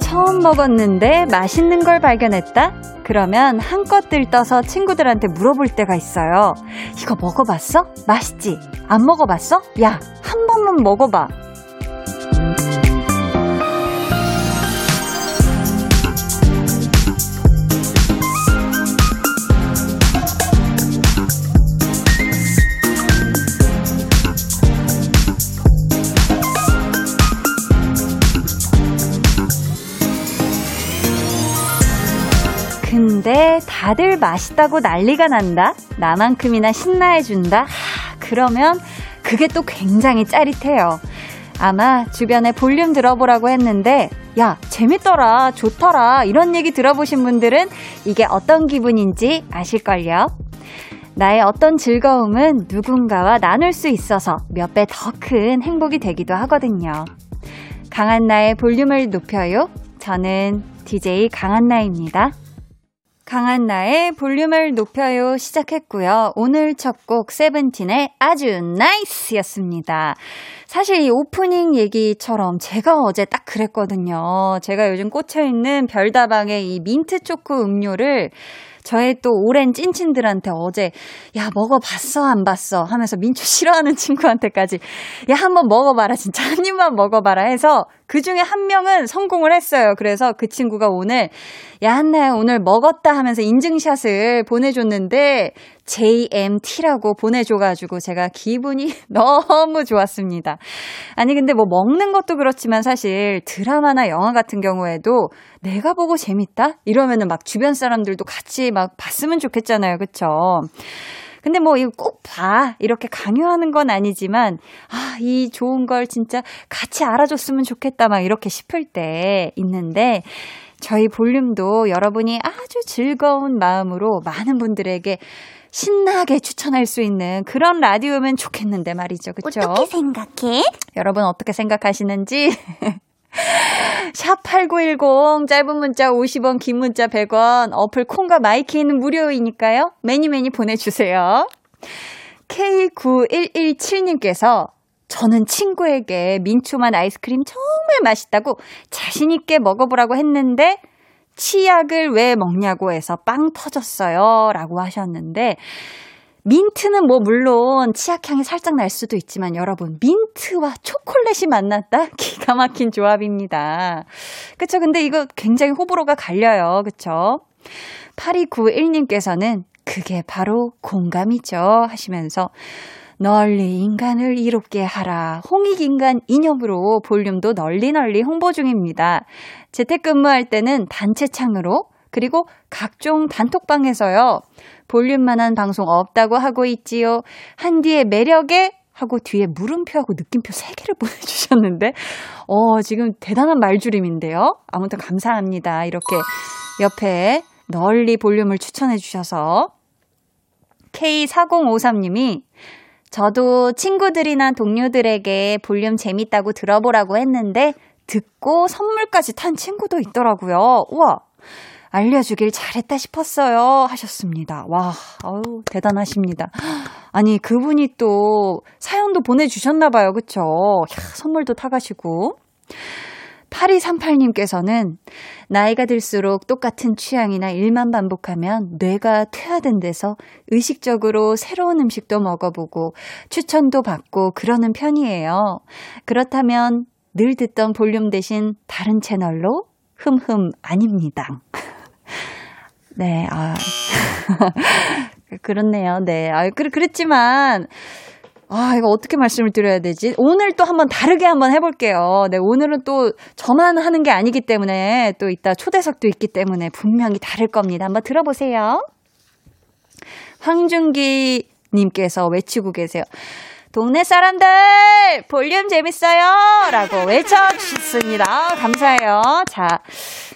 처음 먹었는데 맛있는 걸 발견했다? 그러면 한껏 들떠서 친구들한테 물어볼 때가 있어요. 이거 먹어봤어? 맛있지? 안 먹어봤어? 야, 한 번만 먹어봐. 근데 다들 맛있다고 난리가 난다? 나만큼이나 신나해준다? 하, 그러면 그게 또 굉장히 짜릿해요. 아마 주변에 볼륨 들어보라고 했는데, 야, 재밌더라, 좋더라, 이런 얘기 들어보신 분들은 이게 어떤 기분인지 아실걸요? 나의 어떤 즐거움은 누군가와 나눌 수 있어서 몇 배 더 큰 행복이 되기도 하거든요. 강한나의 볼륨을 높여요. 저는 DJ 강한나입니다. 강한 나의 볼륨을 높여요 시작했고요. 오늘 첫 곡 세븐틴의 아주 나이스였습니다. 사실 이 오프닝 얘기처럼 제가 어제 딱 그랬거든요. 제가 요즘 꽂혀있는 별다방의 이 민트 초코 음료를 저의 또 오랜 찐친들한테 어제 야 먹어봤어? 안 봤어? 하면서 민초 싫어하는 친구한테까지 야 한번 먹어봐라. 진짜 한 입만 먹어봐라. 해서 그 중에 한 명은 성공을 했어요. 그래서 그 친구가 오늘 야 한나야 오늘 먹었다. 하면서 인증샷을 보내줬는데 JMT라고 보내줘가지고 제가 기분이 너무 좋았습니다. 아니, 근데 뭐 먹는 것도 그렇지만 사실 드라마나 영화 같은 경우에도 내가 보고 재밌다? 이러면은 막 주변 사람들도 같이 막 봤으면 좋겠잖아요. 그쵸? 근데 뭐 이거 꼭 봐. 이렇게 강요하는 건 아니지만, 아, 이 좋은 걸 진짜 같이 알아줬으면 좋겠다. 막 이렇게 싶을 때 있는데, 저희 볼륨도 여러분이 아주 즐거운 마음으로 많은 분들에게 신나게 추천할 수 있는 그런 라디오면 좋겠는데 말이죠. 그쵸? 어떻게 생각해? 여러분 어떻게 생각하시는지 샵8910 짧은 문자 50원 긴 문자 100원 어플 콩과 마이케이는 무료이니까요. many many 보내주세요. K9117님께서 저는 친구에게 민초만 아이스크림 정말 맛있다고 자신있게 먹어보라고 했는데 치약을 왜 먹냐고 해서 빵 터졌어요. 라고 하셨는데, 민트는 뭐 물론 치약향이 살짝 날 수도 있지만 여러분, 민트와 초콜릿이 만났다? 기가 막힌 조합입니다. 그쵸? 근데 이거 굉장히 호불호가 갈려요. 그쵸? 8291님께서는 그게 바로 공감이죠. 하시면서 널리 인간을 이롭게 하라. 홍익인간 이념으로 볼륨도 널리 널리 홍보 중입니다. 재택근무할 때는 단체창으로 그리고 각종 단톡방에서요. 볼륨만한 방송 없다고 하고 있지요. 한디의 매력에 하고 뒤에 물음표하고 느낌표 3개를 보내주셨는데, 어, 지금 대단한 말줄임인데요. 아무튼 감사합니다. 이렇게 옆에 널리 볼륨을 추천해 주셔서. K4053님이 저도 친구들이나 동료들에게 볼륨 재밌다고 들어보라고 했는데 듣고 선물까지 탄 친구도 있더라고요. 우와! 알려주길 잘했다 싶었어요. 하셨습니다. 와, 아우, 대단하십니다. 아니, 그분이 또 사연도 보내주셨나봐요. 그쵸? 야, 선물도 타가시고. 8238님께서는 나이가 들수록 똑같은 취향이나 일만 반복하면 뇌가 퇴화된 데서 의식적으로 새로운 음식도 먹어보고 추천도 받고 그러는 편이에요. 그렇다면 늘 듣던 볼륨 대신 다른 채널로 흠흠 아닙니다. 네, 아. 그렇네요. 네. 아, 그래, 그랬지만, 아, 이거 어떻게 말씀을 드려야 되지? 오늘 또 한번 다르게 한번 해볼게요. 네, 오늘은 또 저만 하는 게 아니기 때문에 또 이따 초대석도 있기 때문에 분명히 다를 겁니다. 한번 들어보세요. 황준기 님께서 외치고 계세요. 동네 사람들 볼륨 재밌어요 라고 외쳐주셨습니다 감사해요 자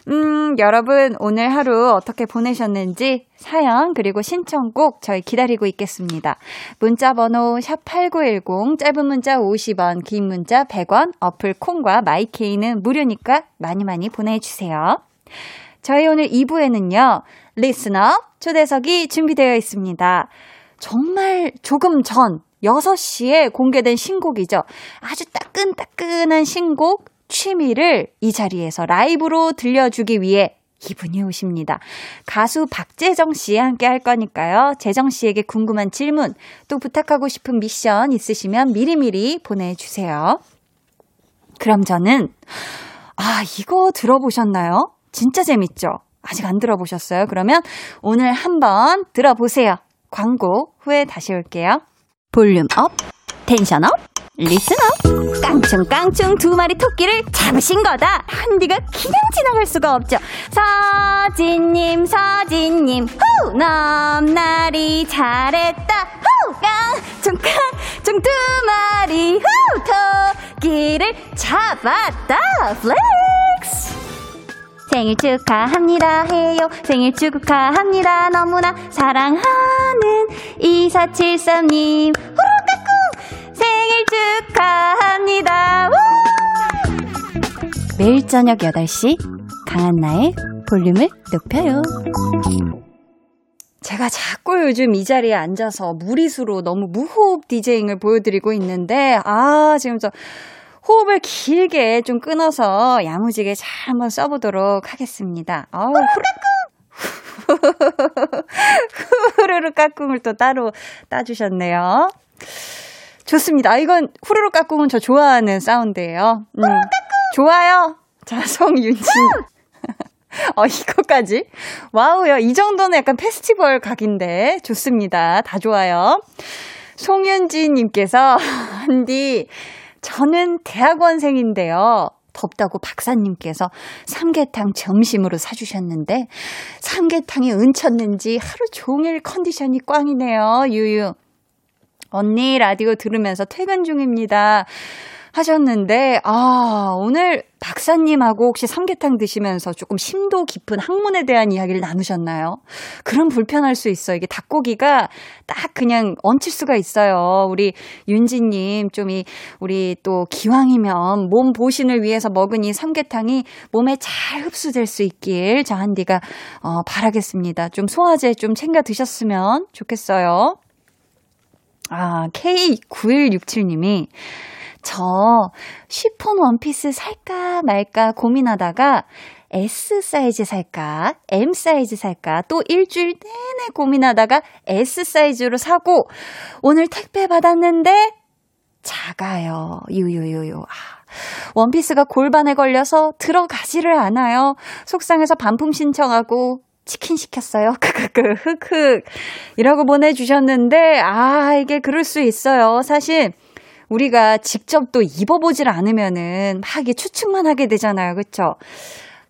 음, 여러분 오늘 하루 어떻게 보내셨는지 사연 그리고 신청곡 저희 기다리고 있겠습니다. 문자 번호 샵8910 짧은 문자 50원, 긴 문자 100원, 어플 콩과 마이케이는 무료니까 많이 많이 보내 주세요. 저희 오늘 2부에는요. 리스너 초대석이 준비되어 있습니다. 정말 조금 전 6시에 공개된 신곡이죠. 아주 따끈따끈한 신곡 취미를 이 자리에서 라이브로 들려주기 위해 이분이 오십니다. 가수 박재정 씨 함께 할 거니까요. 재정 씨에게 궁금한 질문, 또 부탁하고 싶은 미션 있으시면 미리미리 보내주세요. 그럼 저는, 아, 이거 들어보셨나요? 진짜 재밌죠? 아직 안 들어보셨어요? 그러면 오늘 한번 들어보세요. 광고 후에 다시 올게요. volume up, tension up, listen up. 깡충깡충 두 마리 토끼를 잡으신 거다. 한디가 그냥 지나갈 수가 없죠. 서진님, 서진님, 후! 넘나리 잘했다. 후! 깡충깡충 두 마리, 후! 토끼를 잡았다. flex! 생일 축하합니다 해요. 생일 축하합니다. 너무나 사랑하는 2473님. 후루까꿍 생일 축하합니다. 우! 매일 저녁 8시 강한나의 볼륨을 높여요. 제가 자꾸 요즘 이 자리에 앉아서 무리수로 너무 무호흡 디제잉을 보여드리고 있는데 아 지금 저 호흡을 길게 좀 끊어서 야무지게 잘 한번 써보도록 하겠습니다. 어우! 후루루 까꿍을 또 따로 따주셨네요. 좋습니다. 아, 이건 후루루 까꿍은 저 좋아하는 사운드예요. 음, 좋아요. 자, 성윤진. 어, 이거까지? 와우요. 이 정도는 약간 페스티벌 각인데. 좋습니다. 다 좋아요. 송윤지님께서, 한디, 저는 대학원생인데요. 덥다고 박사님께서 삼계탕 점심으로 사주셨는데 삼계탕이 은쳤는지 하루 종일 컨디션이 꽝이네요. 유유. 언니 라디오 들으면서 퇴근 중입니다. 하셨는데, 아, 오늘 박사님하고 혹시 삼계탕 드시면서 조금 심도 깊은 학문에 대한 이야기를 나누셨나요? 그럼 불편할 수 있어요. 이게 닭고기가 딱 그냥 얹힐 수가 있어요. 우리 윤지님, 좀 이, 우리 또 기왕이면 몸 보신을 위해서 먹은 이 삼계탕이 몸에 잘 흡수될 수 있길 저 한디가, 어, 바라겠습니다. 좀 소화제 좀 챙겨 드셨으면 좋겠어요. 아, K9167님이 저 쉬폰 원피스 살까 말까 고민하다가 S 사이즈 살까, M 사이즈 살까, 또 일주일 내내 고민하다가 S 사이즈로 사고, 오늘 택배 받았는데, 작아요. 유유유유. 아, 원피스가 골반에 걸려서 들어가지를 않아요. 속상해서 반품 신청하고, 치킨 시켰어요. 크크크, 흑흑. 이라고 보내주셨는데, 아, 이게 그럴 수 있어요. 사실, 우리가 직접 또 입어보질 않으면은 막 이게 추측만 하게 되잖아요. 그쵸?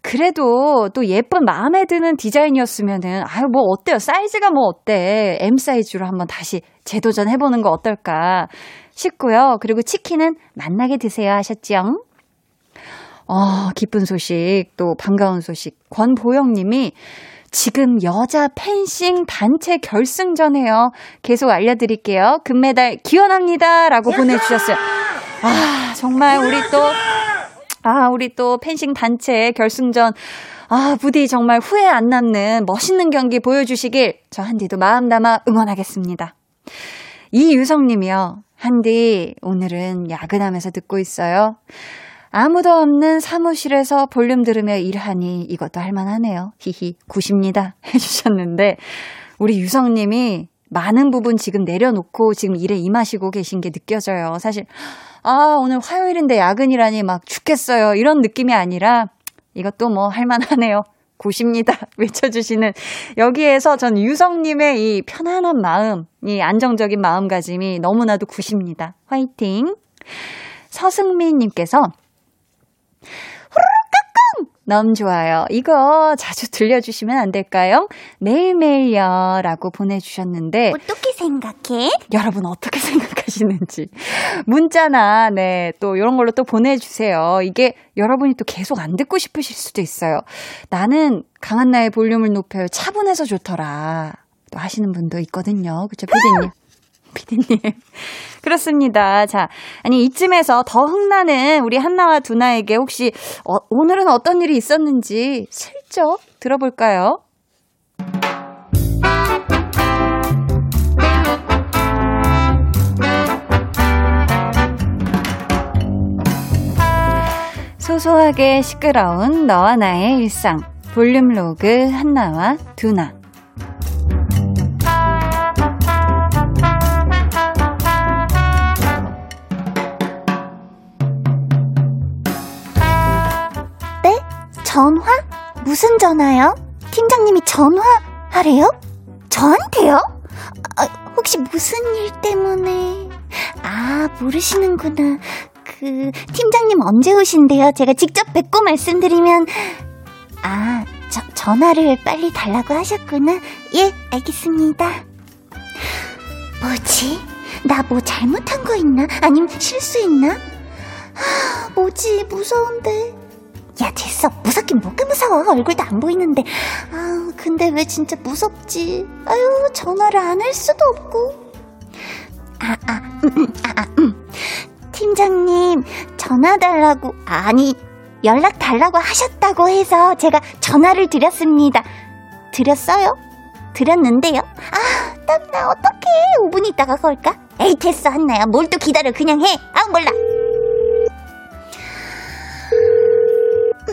그래도 또 예쁜 마음에 드는 디자인이었으면은, 아유, 뭐 어때요? 사이즈가 뭐 어때? M 사이즈로 한번 다시 재도전 해보는 거 어떨까 싶고요. 그리고 치킨은 만나게 드세요 하셨죠? 어, 기쁜 소식, 또 반가운 소식. 권보영 님이 지금 여자 펜싱 단체 결승전해요. 계속 알려드릴게요. 금메달 기원합니다. 라고 보내주셨어요. 아, 정말 우리 또, 아, 우리 또 펜싱 단체 결승전. 아, 부디 정말 후회 안 남는 멋있는 경기 보여주시길 저 한디도 마음 담아 응원하겠습니다. 이유성 님이요. 한디, 오늘은 야근하면서 듣고 있어요. 아무도 없는 사무실에서 볼륨 들으며 일하니 이것도 할만하네요. 히히, 굿입니다. 해주셨는데, 우리 유성님이 많은 부분 지금 내려놓고 지금 일에 임하시고 계신 게 느껴져요. 사실, 아, 오늘 화요일인데 야근이라니 막 죽겠어요. 이런 느낌이 아니라, 이것도 뭐 할만하네요. 굿입니다. 외쳐주시는 여기에서 전 유성님의 이 편안한 마음, 이 안정적인 마음가짐이 너무나도 굿입니다. 화이팅! 서승민님께서 후루룩 깍꿍! 너무 좋아요. 이거 자주 들려주시면 안 될까요? 매일매일요. 라고 보내주셨는데. 어떻게 생각해? 여러분 어떻게 생각하시는지. 문자나, 네, 또 이런 걸로 또 보내주세요. 이게 여러분이 또 계속 안 듣고 싶으실 수도 있어요. 나는 강한 나의 볼륨을 높여요. 차분해서 좋더라. 또 하시는 분도 있거든요. 그쵸, 피디님? 피디님. 그렇습니다. 자, 아니, 이쯤에서 더 흥나는 우리 한나와 두나에게 혹시, 어, 오늘은 어떤 일이 있었는지 슬쩍 들어볼까요? 소소하게 시끄러운 너와 나의 일상. 볼륨 로그 한나와 두나. 전화? 무슨 전화요? 팀장님이 전화 하래요? 저한테요? 아, 혹시 무슨 일 때문에? 아, 모르시는구나. 그, 팀장님 언제 오신대요? 제가 직접 뵙고 말씀드리면, 아, 저, 전화를 빨리 달라고 하셨구나. 예, 알겠습니다. 뭐지? 나 뭐 잘못한 거 있나? 아님 실수했나? 하, 뭐지? 무서운데. 야, 됐어. 무섭긴 뭐가 무서워. 얼굴도 안 보이는데. 아, 근데 왜 진짜 무섭지? 아유, 전화를 안 할 수도 없고. 아, 아, 음, 음, 아, 아, 음. 팀장님, 전화 달라고, 아니, 연락 달라고 하셨다고 해서 제가 전화를 드렸습니다. 드렸어요? 드렸는데요? 아, 땀나, 어떡해. 5분 있다가 걸까? 에이, 됐어, 한나야. 뭘 또 기다려. 그냥 해. 아, 몰라.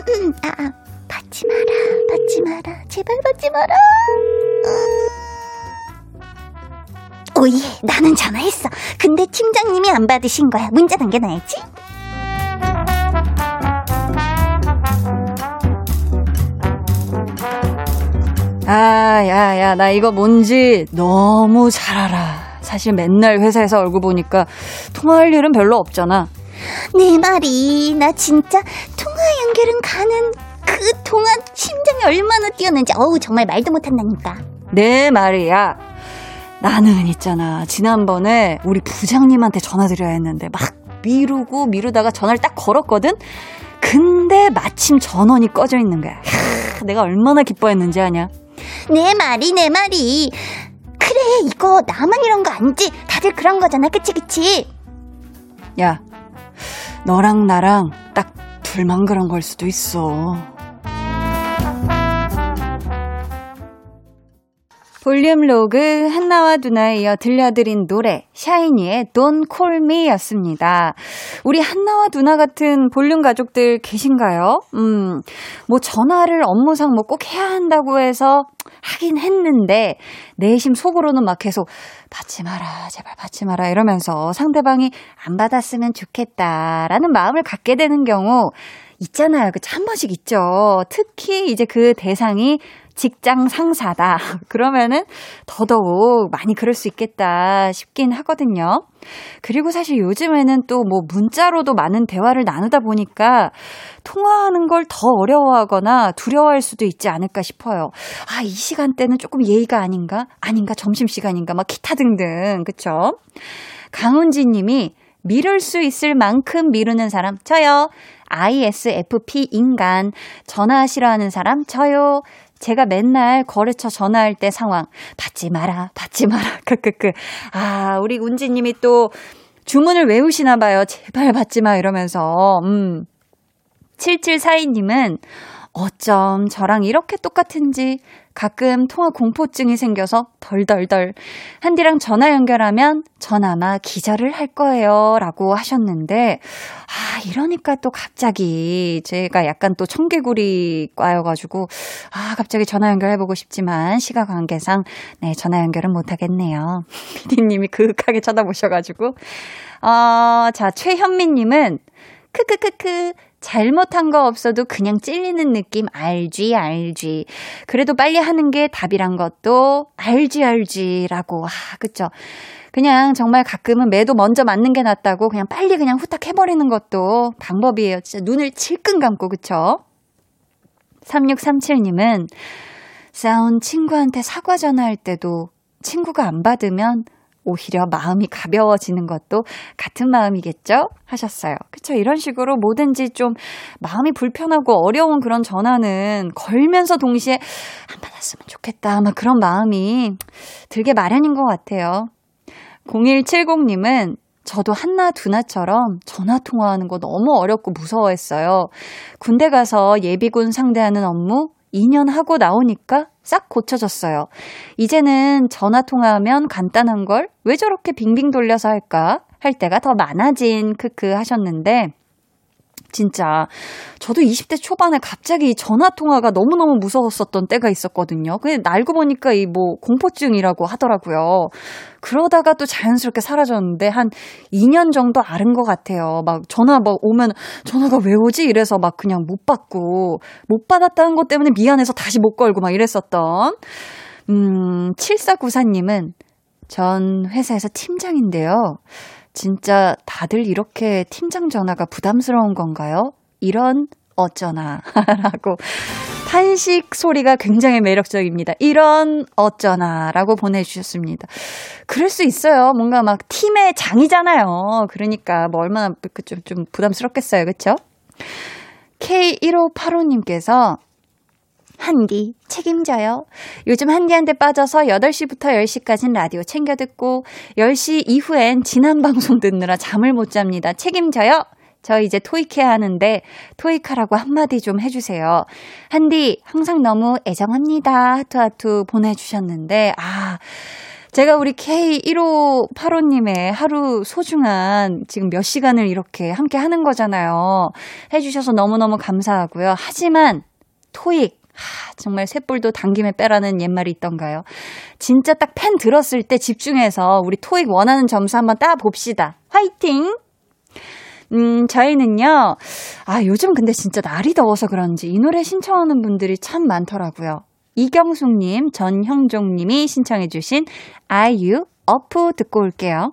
아, 아, 받지 마라, 받지 마라, 제발 받지 마라. 오예, 나는 전화했어. 근데 팀장님이 안 받으신 거야. 문자 남겨놔야지. 아, 야, 야, 나 이거 뭔지 너무 잘 알아. 사실 맨날 회사에서 얼굴 보니까 통화할 일은 별로 없잖아. 내 말이, 나 진짜 통화 연결은 가는 그 통화 심장이 얼마나 뛰었는지, 어우, 정말 말도 못한다니까. 내 말이야. 나는 있잖아. 지난번에 우리 부장님한테 전화드려야 했는데 막 미루고 미루다가 전화를 딱 걸었거든? 근데 마침 전원이 꺼져 있는 거야. 하, 내가 얼마나 기뻐했는지 아냐? 내 말이, 내 말이. 그래, 이거 나만 이런 거 아니지? 다들 그런 거잖아, 그치, 그치? 야, 너랑 나랑 딱 둘만 그런 걸 수도 있어. 볼륨 로그 한나와 두나에 이어 들려드린 노래 샤이니의 Don't Call Me 였습니다. 우리 한나와 두나 같은 볼륨 가족들 계신가요? 음, 뭐 전화를 업무상 뭐 꼭 해야 한다고 해서 하긴 했는데 내심 속으로는 막 계속 받지 마라 제발 받지 마라 이러면서 상대방이 안 받았으면 좋겠다라는 마음을 갖게 되는 경우 있잖아요. 그 한 번씩 있죠. 특히 이제 그 대상이 직장 상사다. 그러면은 더더욱 많이 그럴 수 있겠다 싶긴 하거든요. 그리고 사실 요즘에는 또 뭐 문자로도 많은 대화를 나누다 보니까 통화하는 걸 더 어려워하거나 두려워할 수도 있지 않을까 싶어요. 아, 이 시간대는 조금 예의가 아닌가? 아닌가? 점심시간인가? 막 기타 등등. 그쵸? 강훈지 님이 미룰 수 있을 만큼 미루는 사람, 저요. ISFP 인간. 전화 싫어하는 사람, 저요. 제가 맨날 거래처 전화할 때 상황 받지 마라, 받지 마라. 크크크. 아, 우리 운지 님이 또 주문을 외우시나 봐요. 제발 받지 마 이러면서. 음. 7742님은 어쩜 저랑 이렇게 똑같은지 가끔 통화 공포증이 생겨서 덜덜덜. 한디랑 전화 연결하면 전 아마 기절을 할 거예요. 라고 하셨는데, 아, 이러니까 또 갑자기 제가 약간 또 청개구리과여가지고, 아, 갑자기 전화 연결해보고 싶지만 시각 관계상, 네, 전화 연결은 못하겠네요. 피디님이 그윽하게 쳐다보셔가지고. 어, 자, 최현미님은, 크크크크, 잘못한 거 없어도 그냥 찔리는 느낌 알지, 알지. 그래도 빨리 하는 게 답이란 것도 알지, 알지라고. 아, 그쵸. 그냥 정말 가끔은 매도 먼저 맞는 게 낫다고 그냥 빨리 그냥 후딱 해버리는 것도 방법이에요. 진짜 눈을 칠끈 감고, 그쵸? 3637님은 싸운 친구한테 사과 전화할 때도 친구가 안 받으면 오히려 마음이 가벼워지는 것도 같은 마음이겠죠? 하셨어요. 그쵸? 이런 식으로 뭐든지 좀 마음이 불편하고 어려운 그런 전화는 걸면서 동시에 안 받았으면 좋겠다. 막 그런 마음이 들게 마련인 것 같아요. 0170님은 저도 한나 두나처럼 전화 통화하는 거 너무 어렵고 무서워했어요. 군대 가서 예비군 상대하는 업무 2년 하고 나오니까 싹 고쳐졌어요. 이제는 전화 통화하면 간단한 걸 왜 저렇게 빙빙 돌려서 할까? 할 때가 더 많아진 크크 하셨는데 진짜 저도 20대 초반에 갑자기 전화 통화가 너무너무 무서웠었던 때가 있었거든요. 근데 알고 보니까 이 뭐 공포증이라고 하더라고요. 그러다가 또 자연스럽게 사라졌는데 한 2년 정도 앓은 것 같아요. 막 전화 막 오면 전화가 왜 오지? 이래서 막 그냥 못 받고 못 받았다는 것 때문에 미안해서 다시 못 걸고 막 이랬었던 음, 7494님은 전 회사에서 팀장인데요. 진짜 다들 이렇게 팀장 전화가 부담스러운 건가요? 이런 어쩌나 라고 탄식 소리가 굉장히 매력적입니다. 이런 어쩌나 라고 보내주셨습니다. 그럴 수 있어요. 뭔가 막 팀의 장이잖아요. 그러니까 뭐 얼마나 그 좀, 좀 부담스럽겠어요. 그쵸? K1585님께서 한디 책임져요. 요즘 한디한테 빠져서 8시부터 10시까지는 라디오 챙겨 듣고 10시 이후엔 지난 방송 듣느라 잠을 못 잡니다. 책임져요. 저 이제 토익해야 하는데 토익하라고 한마디 좀 해주세요. 한디 항상 너무 애정합니다. 하투하투 보내주셨는데 아 제가 우리 K1585님의 하루 소중한 지금 몇 시간을 이렇게 함께 하는 거잖아요. 해주셔서 너무너무 감사하고요. 하지만 토익 하, 정말 셋불도 당김에 빼라는 옛말이 있던가요? 진짜 딱 펜 들었을 때 집중해서 우리 토익 원하는 점수 한번 따 봅시다. 화이팅! 음, 저희는요, 아, 요즘 근데 진짜 날이 더워서 그런지 이 노래 신청하는 분들이 참 많더라고요. 이경숙님, 전형종님이 신청해주신 아이유, 어프 듣고 올게요.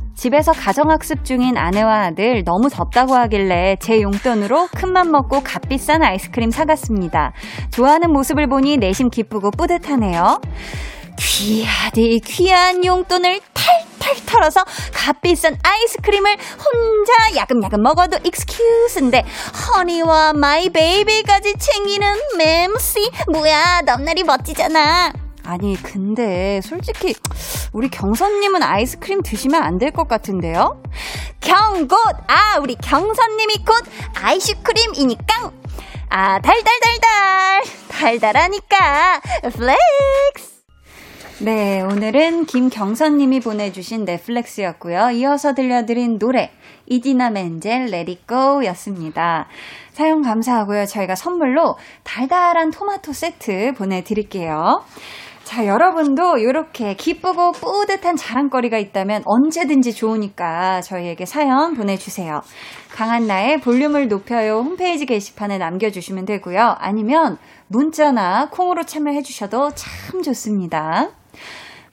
집에서 가정학습 중인 아내와 아들 너무 덥다고 하길래 제 용돈으로 큰맘 먹고 값비싼 아이스크림 사갔습니다. 좋아하는 모습을 보니 내심 기쁘고 뿌듯하네요. 귀하디 귀한 용돈을 탈탈 털어서 값비싼 아이스크림을 혼자 야금야금 먹어도 excuse인데 honey와 my baby까지 챙기는 맘씨 뭐야 넘나리 멋지잖아 아니, 근데 솔직히 우리 경선님은 아이스크림 드시면 안 될 것 같은데요? 경곧! 아, 우리 경선님이 곧 아이스크림이니까! 아, 달달달달! 달달하니까! flex! 네, 오늘은 김경선님이 보내주신 네, flex였고요. 이어서 들려드린 노래, 이디나 멘젤, Let It Go 였습니다. 사연 감사하고요. 저희가 선물로 달달한 토마토 세트 보내드릴게요. 자, 여러분도 이렇게 기쁘고 뿌듯한 자랑거리가 있다면 언제든지 좋으니까 저희에게 사연 보내주세요. 강한나의 볼륨을 높여요 홈페이지 게시판에 남겨주시면 되고요. 아니면 문자나 콩으로 참여해주셔도 참 좋습니다.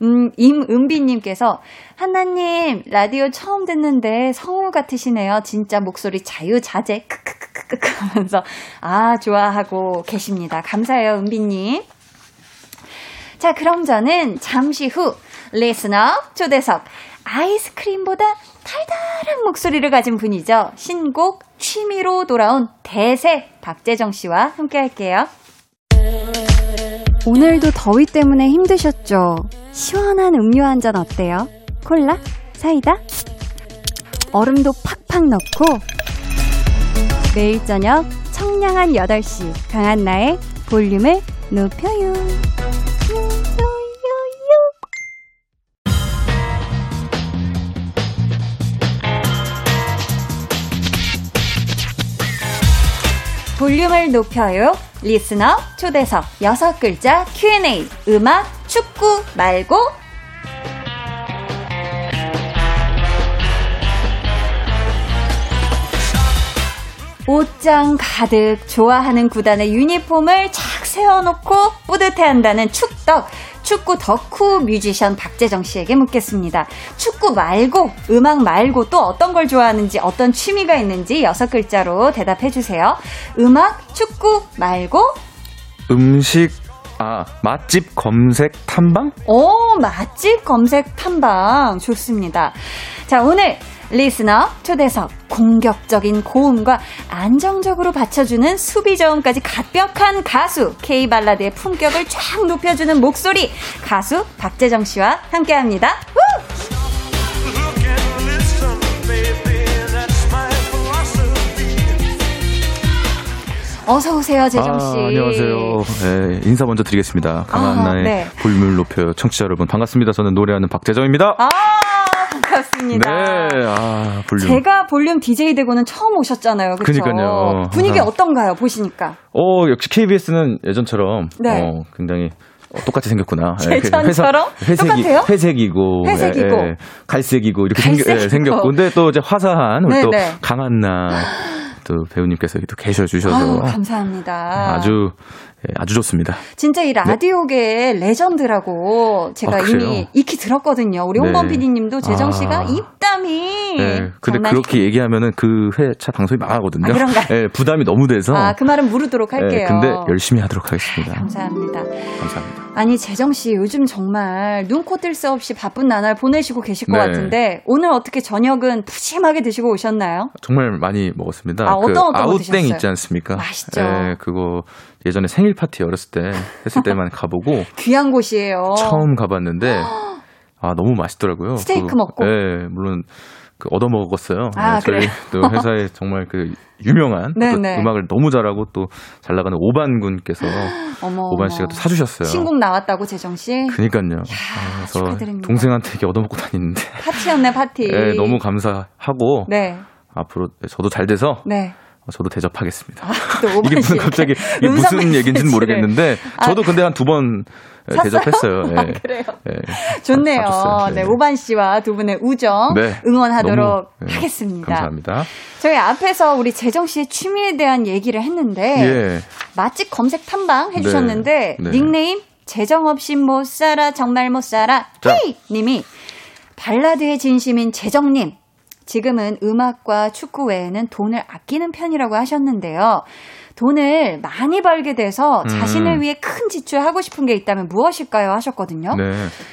음, 임은비님께서, 한나님, 라디오 처음 듣는데 성우 같으시네요. 진짜 목소리 자유자재, 크크크크크 하면서, 아, 좋아하고 계십니다. 감사해요, 은비님. 자, 그럼 저는 잠시 후 리스너 초대석 아이스크림보다 달달한 목소리를 가진 분이죠. 신곡 취미로 돌아온 대세 박재정 씨와 함께 할게요. 오늘도 더위 때문에 힘드셨죠? 시원한 음료 한 잔 어때요? 콜라? 사이다? 얼음도 팍팍 넣고 매일 저녁 청량한 8시 강한나의 볼륨을 높여요. 볼륨을 높여요. 리스너 초대석 6글자 Q&A 음악 축구 말고 옷장 가득 좋아하는 구단의 유니폼을 착 세워놓고 뿌듯해한다는 축덕 축구 덕후 뮤지션 박재정 씨에게 묻겠습니다. 축구 말고 음악 말고 또 어떤 걸 좋아하는지 어떤 취미가 있는지 여섯 글자로 대답해 주세요. 음악 축구 말고 음식 아 맛집 검색 탐방? 오 맛집 검색 탐방 좋습니다. 자 오늘 리스너 초대석 공격적인 고음과 안정적으로 받쳐주는 수비 저음까지 갑벽한 가수 K발라드의 품격을 쫙 높여주는 목소리 가수 박재정 씨와 함께 합니다. 어서 오세요, 재정 씨. 아, 안녕하세요. 네, 인사 먼저 드리겠습니다. 강한나의 아, 네. 볼륨을 높여 청취자 여러분 반갑습니다. 저는 노래하는 박재정입니다. 아, 반갑습니다. 네, 아 볼륨. 제가 볼륨 DJ 되고는 처음 오셨잖아요. 그러니까요. 분위기 아. 어떤가요? 보시니까. 어 역시 KBS는 예전처럼 네. 어, 굉장히 어, 똑같이 생겼구나. 예, 예전처럼? 회사- 회색이, 똑같아요? 회색이고, 회색이고. 예, 예, 갈색이고 이렇게 생겨, 예, 갈색이고. 생겼 고, 근데 또 이제 화사한 우리 또 네네. 강한나 또 배우님께서 또 계셔 주셔서 감사합니다. 아주 예, 아주 좋습니다. 진짜 이 라디오계의 legend라고 제가 아? 이미 익히 들었거든요. 우리 홍범 네. PD님도 재정 씨가 아. 입담이 예, 근데 장난이- 그렇게 얘기하면 그 회차 방송이 망하거든요. 아, 그런가요? 예, 부담이 너무 돼서. 아, 그 말은 무르도록 할게요. 예, 근데 열심히 하도록 하겠습니다. 감사합니다. 감사합니다. 아니 재정 씨 요즘 정말 눈코 뜰 새 없이 바쁜 나날 보내시고 계실 것 네. 같은데 오늘 어떻게 저녁은 푸짐하게 드시고 오셨나요? 정말 많이 먹었습니다. 아, 그 어떤 어떤 거 아웃땡? 있지 않습니까? 맛있죠. 예, 그거 예전에 생일 파티 어렸을 때 했을 때만 가보고 귀한 곳이에요. 처음 가봤는데 아 너무 맛있더라고요. 스테이크 그, 먹고? 예, 물론 그 얻어 먹었어요. 아, 예, 저희 그래요? 또 회사에 정말 그 유명한. 음악을 너무 잘하고 또 잘 나가는 오반 군께서 어머, 오반. 씨가 또 사주셨어요. 신곡 나왔다고 재정 씨 그니까요. 아, 그래서 축하드립니다. 동생한테 이렇게 얻어 먹고 다니는데 파티였네 파티. 예, 너무 감사하고 네, 앞으로 저도 잘 돼서 네. 저도 대접하겠습니다. 또 오만 이게 씨 무슨 갑자기 이게 무슨 얘기인지는. 모르겠는데 저도 근데 한 두번 샀어요? 대접했어요. 예. 아, 그래요. 예. 좋네요. 사줬어요. 네, 오반 씨와 두 분의 우정 네. 응원하도록 너무, 예, 하겠습니다. 감사합니다. 저희 앞에서 우리 재정 씨의 취미에 대한 얘기를 했는데 예. 맛집 검색 탐방 해주셨는데 네. 네. 닉네임 재정 없이 못 살아 정말 못 살아 자. 헤이 님이 발라드의 진심인 재정님 지금은 음악과 축구 외에는 돈을 아끼는 편이라고 하셨는데요. 돈을 많이 벌게 돼서 음. 자신을 위해 큰 지출하고 싶은 게 있다면 무엇일까요? 하셨거든요. 네.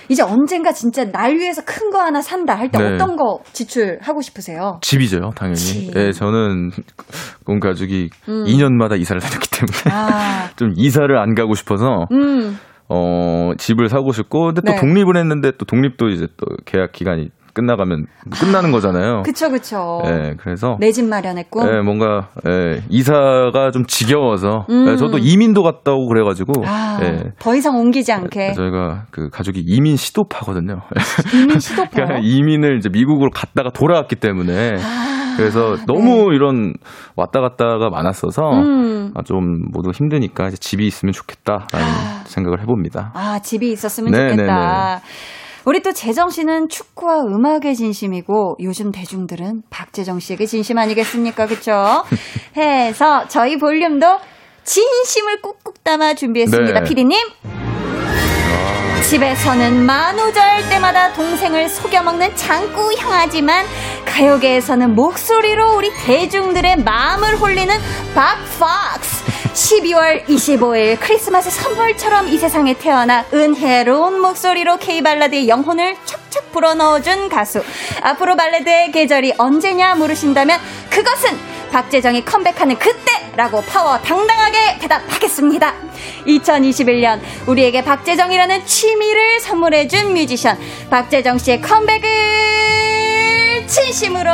이제 언젠가 진짜 날 위해서 큰 거 하나 산다 할때 네. 어떤 거 지출하고 싶으세요? 집이죠, 당연히. 집. 예, 저는 온 가족이 음. 2년마다 이사를 다녔기 때문에 아, 좀 이사를 안 가고 싶어서 음, 어, 집을 사고 싶고 근데 또 네. 독립을 했는데 또 독립도 이제 또 계약 기간이 끝나가면 끝나는 거잖아요. 그쵸, 그쵸. 예, 그래서 내 집 마련의 꿈. 예, 뭔가 예, 이사가 좀 지겨워서 음. 예, 저도 이민도 갔다 오고 그래가지고 아, 예, 더 이상 옮기지 않게. 저희가 그 가족이 이민 시도파거든요. 이민 시도퍼. 그러니까 이민을 이제 미국으로 갔다가 돌아왔기 때문에 아, 그래서 너무 이런 왔다 갔다가 많았어서 음. 아, 좀 모두 힘드니까 집이 있으면 좋겠다라는 아. 생각을 해봅니다. 아, 집이 있었으면 네, 좋겠다. 우리 또 재정 씨는 축구와 음악의 진심이고 요즘 대중들은 박재정 씨에게 진심 아니겠습니까? 그쵸? 해서 저희 볼륨도 진심을 꾹꾹 담아 준비했습니다. 네. 피디님. 집에서는 만우절 때마다 동생을 속여먹는 장구 형아지만 가요계에서는 목소리로 우리 대중들의 마음을 홀리는 박팍스 12월 25일 크리스마스 선물처럼 이 세상에 태어나 은혜로운 목소리로 K발라드의 영혼을 척척 불어넣어준 가수. 앞으로 발라드의 계절이 언제냐 물으신다면 그것은 박재정이 컴백하는 그때라고 파워 당당하게 대답하겠습니다. 2021년 우리에게 박재정이라는 취미를 선물해준 뮤지션 박재정 씨의 컴백을 진심으로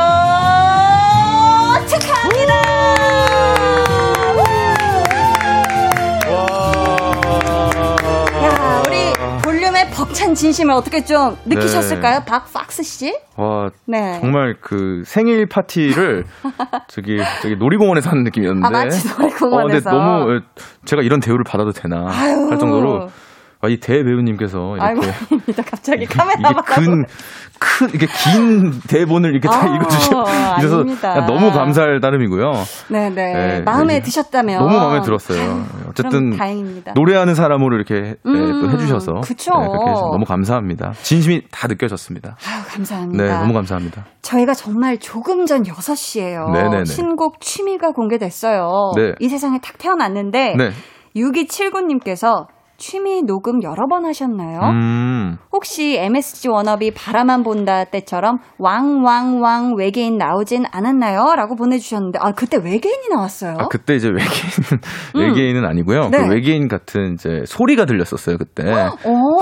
찬 진심을 어떻게 좀 느끼셨을까요? 네. 박팍스 씨? 와, 네. 정말 그 생일 파티를 저기 저기 놀이공원에서 하는 느낌이었는데. 아, 마치 놀이공원에서. 어, 너무 제가 이런 대우를 받아도 되나 아유. 할 정도로 아, 이 대배우님께서 이렇게 아이고, 갑자기 카메라 근, 큰 이게 긴 대본을 이렇게 다 아, 읽어주셔서 너무 감사할 따름이고요. 네네 네, 마음에 네, 드셨다면 너무 마음에 들었어요. 어쨌든 다행입니다. 노래하는 사람으로 이렇게 음, 네, 또 해주셔서 그쵸. 네, 그렇게 해서 너무 감사합니다. 진심이 다 느껴졌습니다. 아유, 감사합니다. 네, 너무 감사합니다. 저희가 정말 조금 전 6시에요. 네네네. 신곡 취미가 공개됐어요. 네. 이 세상에 탁 태어났는데 네. 6279님께서 취미 녹음 여러 번 하셨나요? 음. 혹시 MSG 워너비 바라만 본다 때처럼 왕왕왕 외계인 나오진 않았나요? 라고 보내주셨는데, 아, 그때 외계인이 나왔어요? 아, 그때 이제 외계인, 음. 외계인은 아니고요. 네. 그 외계인 같은 이제 소리가 들렸었어요, 그때.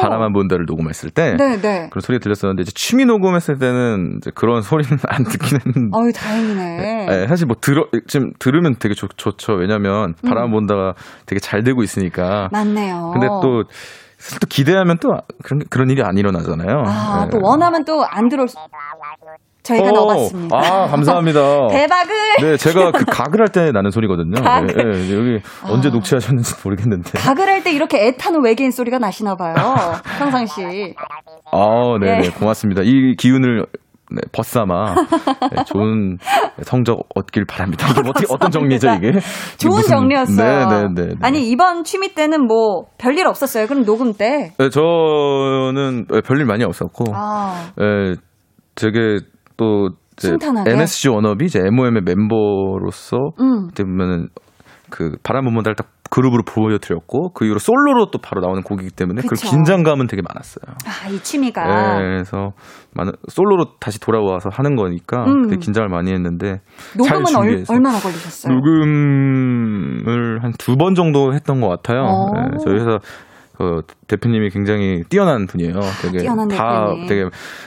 바라만 본다를 녹음했을 때. 네, 네. 그런 소리가 들렸었는데, 이제 취미 녹음했을 때는 그런 소리는 안 듣긴 했는데. 어유 다행이네. 네, 네, 사실 뭐 들어, 지금 들으면 되게 좋. 왜냐면 바라만 음. 본다가 되게 잘 되고 있으니까. 맞네요. 근데 또 사실 또 기대하면 또 그런 그런 일이 안 일어나잖아요. 아, 네. 또 원하면 또 안 들어올 수. 저희가 오, 넣어봤습니다. 아, 감사합니다. 대박을! 네, 제가 그 각을 할 때 나는 소리거든요. 네, 네, 여기 아. 언제 녹취하셨는지 모르겠는데. 각을 할 때 이렇게 애타는 외계인 소리가 나시나 봐요. 평상시. 아, 네네. 네. 고맙습니다. 이 기운을 네, 벗삼아 네, 좋은 성적 얻길 바랍니다. 어떻게 어떤 정리죠 이게? 좋은 무슨, 정리였어요. 네네네. 네, 네, 아니 이번 취미 때는 뭐 별일 없었어요. 그럼 녹음 때? 네, 저는 별일 많이 없었고, 아. 네, 되게 또 순탄하게? NSG 워너비 이제 MOM의 멤버로서 음. 그때 보면은 그 바람 부분 달딱 그룹으로 보여드렸고 그 이후로 솔로로 또 바로 나오는 곡이기 때문에 그 긴장감은 되게 많았어요. 아, 이 취미가. 네, 그래서 많은 솔로로 다시 돌아와서 하는 거니까 음. 되게 긴장을 많이 했는데 녹음은 얼, 얼마나 걸리셨어요? 녹음을 한 두 번 정도 했던 것 같아요. 어. 네, 저희 회사 그 대표님이 굉장히 뛰어난 분이에요. 되게 뛰어난 다 대표님. 되게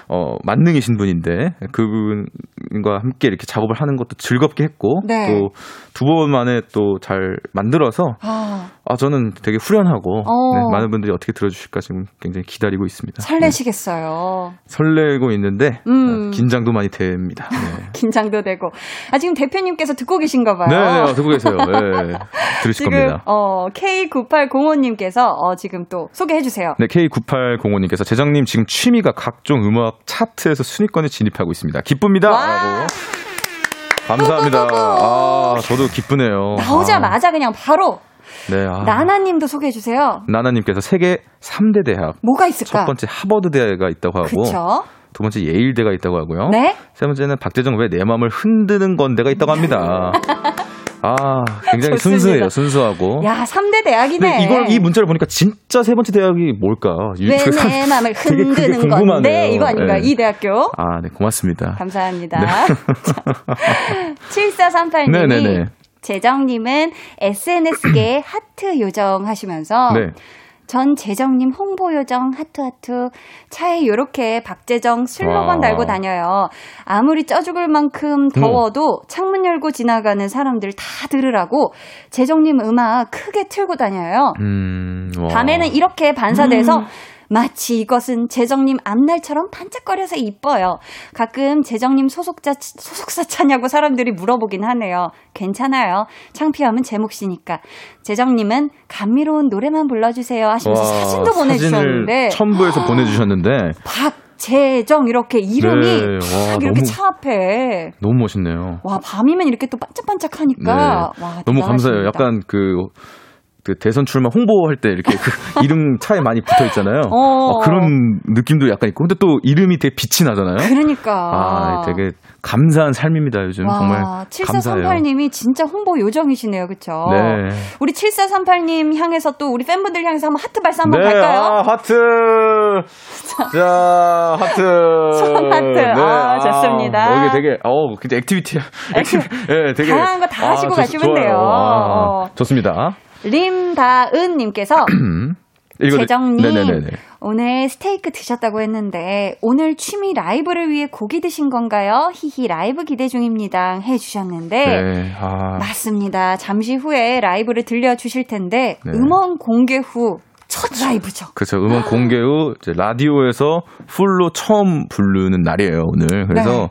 어 만능이신 분인데 그분과 함께 이렇게 작업을 하는 것도 즐겁게 했고 네. 또두 번 만에 또 잘 만들어서 아. 아. 저는 되게 후련하고 어. 네, 많은 분들이 어떻게 들어주실까 지금 굉장히 기다리고 있습니다. 설레시겠어요. 네. 설레고 있는데 음. 어, 긴장도 많이 됩니다. 네. 긴장도 되고 아 지금 대표님께서 듣고 계신가 봐요. 네, 네 듣고 계세요. 네, 들으실 지금, 겁니다. 어 K9805님께서 어 지금 또 소개해 주세요. 네, K9805님께서 재정님 지금 취미가 각종 음악 차트에서 순위권에 진입하고 있습니다. 기쁩니다. 라고. 감사합니다. 아, 저도 기쁘네요. 나오자마자 아. 그냥 바로 네, 아. 나나님도 소개해 주세요. 나나님께서 세계 3대 대학. 뭐가 있을까? 첫 번째 하버드 대가 있다고 하고. 그쵸? 두 번째 예일대가 있다고 하고요. 네? 세 번째는 박재정 왜 내 마음을 흔드는 건데가 있다고 합니다. 아, 굉장히 좋습니다. 순수해요, 순수하고. 야, 3대 대학이네. 이걸, 이 문자를 보니까 진짜 세 번째 대학이 뭘까? 왜내 마음을 흔드는 건데? 이거 아닌가? 네. 이 대학교? 아, 네, 고맙습니다. 감사합니다. 네. 7438님이. 재정님은 SNS계에 하트 요정 하시면서. 네. 전 재정님 홍보 요정 하트 하트 차에 요렇게 박재정 슬로건 와. 달고 다녀요. 아무리 쪄 죽을 만큼 더워도 음. 창문 열고 지나가는 사람들 다 들으라고 재정님 음악 크게 틀고 다녀요. 음, 밤에는 이렇게 반사돼서 음. 마치 이것은 재정님 앞날처럼 반짝거려서 이뻐요. 가끔 재정님 소속자, 소속사 차냐고 사람들이 물어보긴 하네요. 괜찮아요. 창피하면 제 몫이니까. 재정님은 감미로운 노래만 불러주세요 하시면서 와, 사진도 보내주셨는데. 첨부해서 보내주셨는데. 박 재정 이렇게 이름이 네. 와, 이렇게 너무, 차 앞에 너무 멋있네요. 와 밤이면 이렇게 또 반짝반짝하니까 네. 와, 너무 감사해요. 약간 그 그 대선 출마 홍보할 때 이렇게 그 이름 차에 많이 붙어 있잖아요. 어. 어, 그런 느낌도 약간 있고. 근데 또 이름이 되게 빛이 나잖아요. 그러니까. 아, 되게 감사한 삶입니다, 요즘. 와, 정말. 7438님이 진짜 홍보 요정이시네요, 그쵸? 네. 우리 7438님 향해서 또 우리 팬분들 향해서 한번 하트 발사 한번 네, 갈까요? 아, 하트! 자, 하트! 손 하트. 네. 아, 좋습니다. 어, 이게 되게, 어 근데 activity야. active, 네, 되게. 다양한 거 다 하시고 아, 가시면 좋, 돼요. 아, 어. 좋습니다. 림다은님께서 재정님 네네네네. 오늘 스테이크 드셨다고 했는데 오늘 취미 라이브를 위해 고기 드신 건가요? 히히 라이브 기대 중입니다 해주셨는데 네, 아... 맞습니다. 잠시 후에 라이브를 들려주실 텐데 네. 음원 공개 후첫 라이브죠. 그렇죠. 음원 공개 후 이제 라디오에서 full로 처음 부르는 날이에요, 오늘. 그래서 네.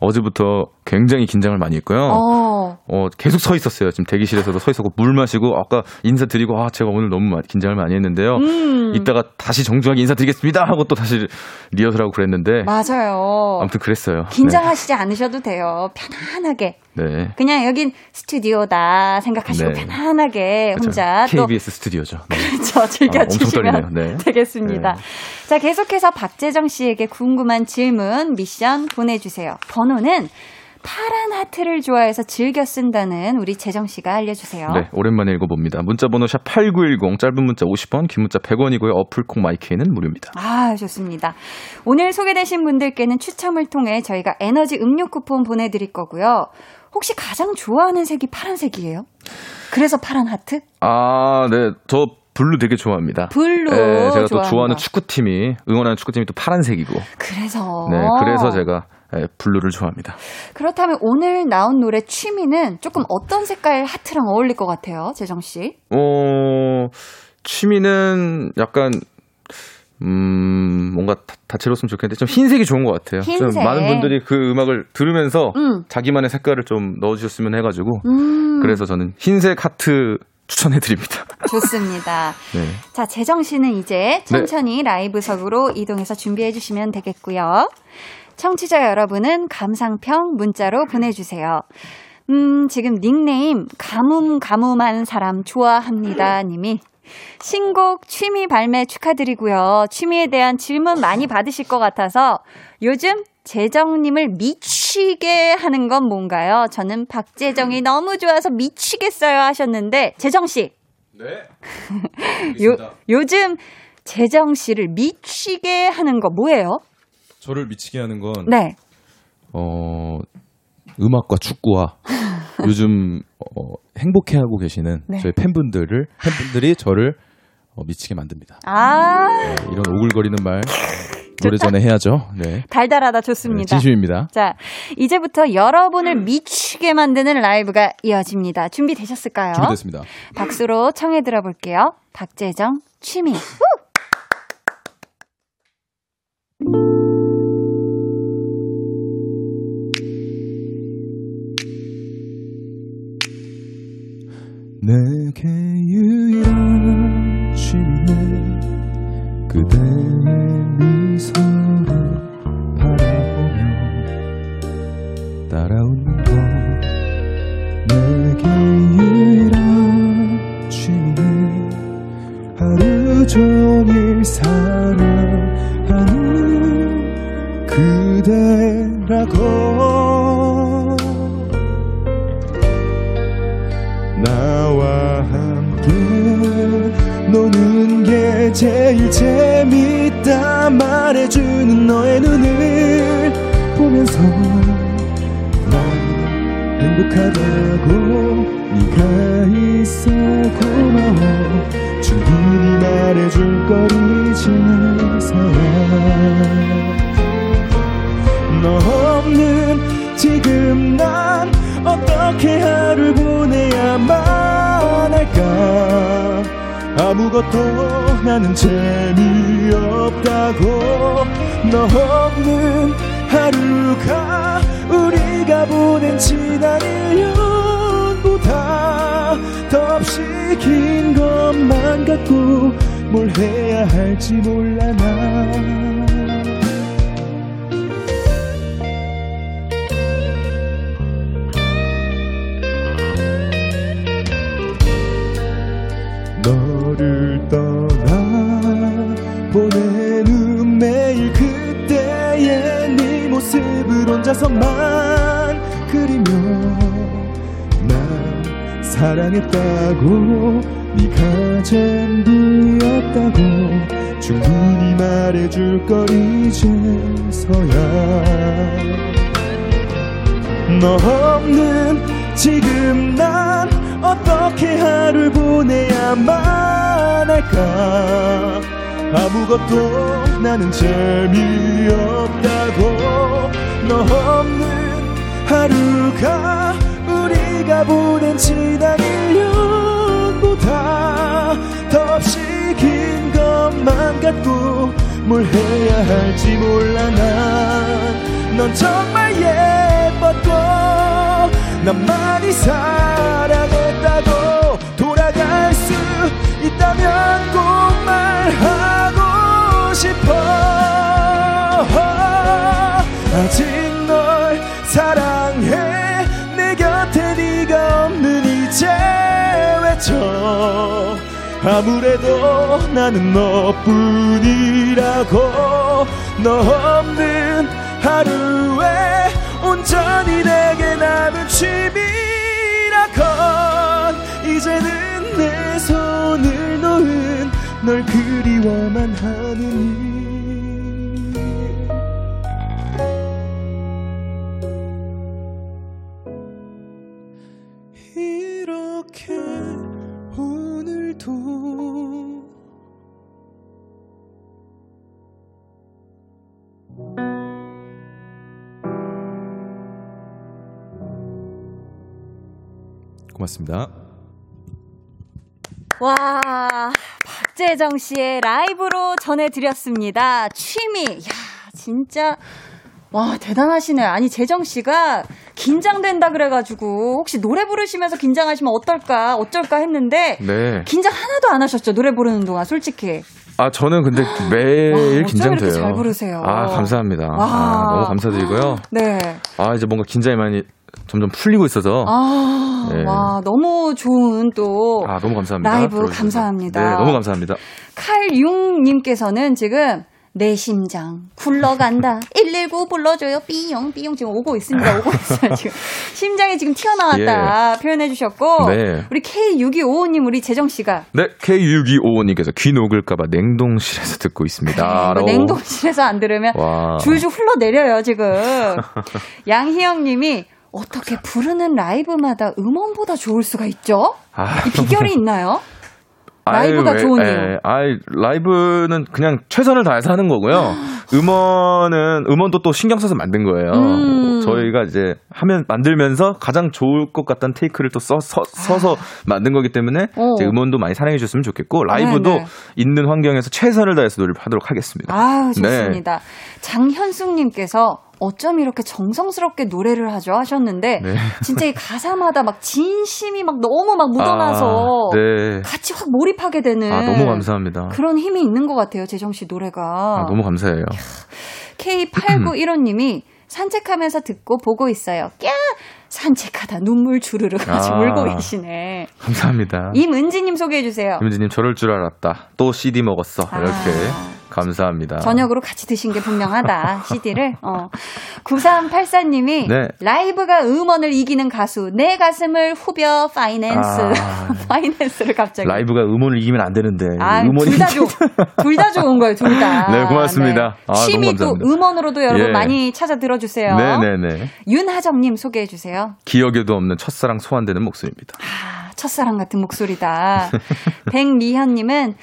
어제부터 굉장히 긴장을 많이 했고요. 어. 어. 계속 서 있었어요. 지금 대기실에서도 서 있었고 물 마시고 아까 인사드리고 아 제가 오늘 너무 긴장을 많이 했는데요. 음. 이따가 다시 정중하게 인사드리겠습니다 하고 또 다시 리허설하고 그랬는데 맞아요. 아무튼 그랬어요. 긴장하시지 네. 않으셔도 돼요. 편안하게. 네. 그냥 여긴 스튜디오다 생각하시고 네. 편안하게 그렇죠. 혼자 KBS 또 스튜디오죠. 네. 그렇죠. 즐겨주시면 아, 네. 되겠습니다. 네. 자 계속해서 박재정 씨에게 궁금한 질문 미션 보내 주세요. 번호는 파란 하트를 좋아해서 즐겨 쓴다는 우리 재정 씨가 알려주세요. 네, 오랜만에 읽어봅니다. 문자번호 샵 #8910 짧은 문자 50원, 긴 문자 100원이고요. 어플 콩 마이케이는 무료입니다. 아, 좋습니다. 오늘 소개되신 분들께는 추첨을 통해 저희가 에너지 음료 쿠폰 보내드릴 거고요. 혹시 가장 좋아하는 색이 파란색이에요? 그래서 파란 하트? 아, 네, 저 blue 되게 좋아합니다. blue. 네, 제가 또 좋아하는 축구팀이 응원하는 축구팀이 또 파란색이고. 그래서. 네, 그래서 제가 네, blue를 좋아합니다. 그렇다면 오늘 나온 노래 취미는 조금 어떤 색깔 하트랑 어울릴 것 같아요, 재정 씨? 어, 취미는 약간 음, 뭔가 다, 채로웠으면 좋겠는데 좀 흰색이 좋은 것 같아요. 흰색. 좀 많은 분들이 그 음악을 들으면서 음. 자기만의 색깔을 좀 넣어주셨으면 해가지고 음. 그래서 저는 흰색 하트 추천해드립니다. 좋습니다. 네. 자, 재정 씨는 이제 천천히 네. 라이브석으로 이동해서 준비해주시면 되겠고요. 청취자 여러분은 감상평 문자로 보내주세요. 음, 지금 닉네임 가뭄 가뭄한 사람 좋아합니다 님이 신곡 취미 발매 축하드리고요. 취미에 대한 질문 많이 받으실 것 같아서 요즘 재정님을 미치게 하는 건 뭔가요? 저는 박재정이 너무 좋아서 미치겠어요 하셨는데 재정 씨. 네. 요, 요즘 재정 씨를 미치게 하는 거 뭐예요? 저를 미치게 하는 건 네. 어 음악과 축구와 요즘 어, 행복해하고 계시는 네. 저희 팬분들을 팬분들이 저를 어, 미치게 만듭니다. 아 네, 이런 오글거리는 말 노래 전에 해야죠. 네. 달달하다 좋습니다. 네, 진심입니다. 자, 이제부터 여러분을 미치게 만드는 라이브가 이어집니다. 준비되셨을까요? 준비됐습니다. 박수로 청해 들어볼게요. 박재정 취미. 너 없는 지금 난 어떻게 하루 보내야만 할까? 아무것도 나는 재미없다고. 너 없는 하루가 우리가 보낸 지난 1년보다 더없이 긴 것만 갖고 뭘 해야 할지 몰라 난 넌 정말 예 뻤고 난 많이 사랑했다고 돌아갈 수 있다면 꼭 말하고 싶어. 아직 널 사랑해. 내 곁에 네가 없는 이제 외쳐. 아무래도 나는 너뿐이라고 너 없는 하루에 온전히 내게 남은 취미라건. 이제는 내 손을 놓은 널 그리워만 하는 이렇게 오늘도 고맙습니다. 와, 박재정 씨의 라이브로 전해드렸습니다. 취미. 야, 진짜. 와, 대단하시네. 아니, 재정 씨가 긴장된다 그래가지고, 혹시 노래 부르시면서 긴장하시면 어떨까, 어쩔까 했는데, 네. 긴장 하나도 안 하셨죠? 노래 부르는 동안, 솔직히. 아, 저는 근데 매일 와, 긴장돼요. 잘 부르세요. 아, 감사합니다. 아, 너무 감사드리고요. 네. 아, 이제 뭔가 긴장이 많이 점점 풀리고 있어서. 아, 네. 와, 너무 좋은 또. 아, 너무 감사합니다. 라이브 들어주셔서. 감사합니다. 네, 너무 감사합니다. 칼융님께서는 지금 내 심장 굴러간다. 119 불러줘요. 삐용 삐용 지금 오고 있습니다. 오고 있어요. 지금 심장이 지금 튀어나왔다 표현해 주셨고 네. 우리 K6255님 우리 재정 씨가 네, K6255님께서 귀 녹을까봐 냉동실에서 듣고 있습니다. 네, 이거 라고. 냉동실에서 안 들으면 와. 줄줄 흘러 내려요 지금. 양희영님이 어떻게 부르는 라이브마다 음원보다 좋을 수가 있죠? 아, 이 비결이 있나요? 라이브가 아유, 좋은 에, 이유. 에, 아이, 라이브는 그냥 최선을 다해서 하는 거고요. 음원은, 음원도 또 신경 써서 만든 거예요. 음. 저희가 이제 하면, 만들면서 가장 좋을 것 같다는 테이크를 또 써, 서, 서서 만든 거기 때문에 아. 어. 음원도 많이 사랑해 주셨으면 좋겠고, 라이브도 네네. 있는 환경에서 최선을 다해서 노래를 하도록 하겠습니다. 네. 좋습니다. 장현숙님께서 어쩜 이렇게 정성스럽게 노래를 하죠 하셨는데 네. 진짜 이 가사마다 막 진심이 막 너무 막 묻어나서 아, 네. 같이 확 몰입하게 되는 아, 너무 감사합니다. 그런 힘이 있는 것 같아요 재정 씨 노래가 아, 너무 감사해요. K8915님이 산책하면서 듣고 보고 있어요. 꺄! 산책하다 눈물 주르르 같이 아. 울고 계시네. 감사합니다. 임은지님 소개해 주세요. 김은지님 저럴 줄 알았다. 또 CD 먹었어. 이렇게 아. 감사합니다. 저녁으로 같이 드신 게 분명하다. CD를. 어. 9384님이 네. 라이브가 음원을 이기는 가수 내 가슴을 후벼 파이낸스. 아. 파이낸스를 갑자기. 라이브가 음원을 이기면 안 되는데 아, 음원이 둘다 좋, 둘다 좋은 거예요, 둘 다. 네, 고맙습니다. 아, 너무 취미 또 감사합니다. 음원으로도 여러분 예. 많이 찾아 들어 주세요. 네 네 네. 윤하정 님 소개해 주세요. 기억에도 없는 첫사랑 소환되는 목소리입니다. 아, 첫사랑 같은 목소리다. 백미현 님은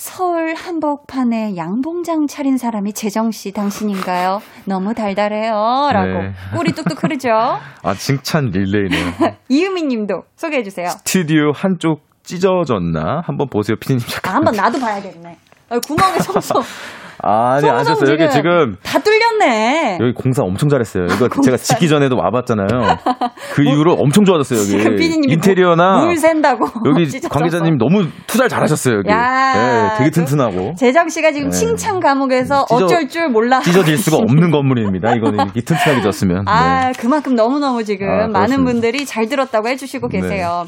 서울 한복판에 양봉장 차린 사람이 재정 씨 당신인가요? 너무 달달해요. 라고. 네. 꿀이 뚝뚝 흐르죠. 아 칭찬 릴레이네요. 이유미 님도 소개해 주세요. 스튜디오 한쪽 찢어졌나 한번 보세요, 피디님. 아, 잠깐. 한번 나도 봐야겠네. 어, 구멍에 송송. 아니 안 하셨어요. 여기 지금 다 뚫렸네. 여기 공사 엄청 잘했어요. 이거 공사. 제가 짓기 전에도 와봤잖아요. 그 이후로 엄청 좋아졌어요 여기. 피디님이 인테리어나 물, 물 샌다고. 여기. 관계자님 너무 투자를 잘하셨어요 여기. 야, 네, 되게 튼튼하고. 재정 씨가 지금 네. 칭찬 감옥에서 찢어- 어쩔 줄 몰라. 찢어질 수가 없는 건물입니다. 이거는 이렇게 튼튼하게 졌으면. 아, 네. 그만큼 너무 너무 지금 아, 많은. 분들이 잘 들었다고 해주시고 네. 계세요.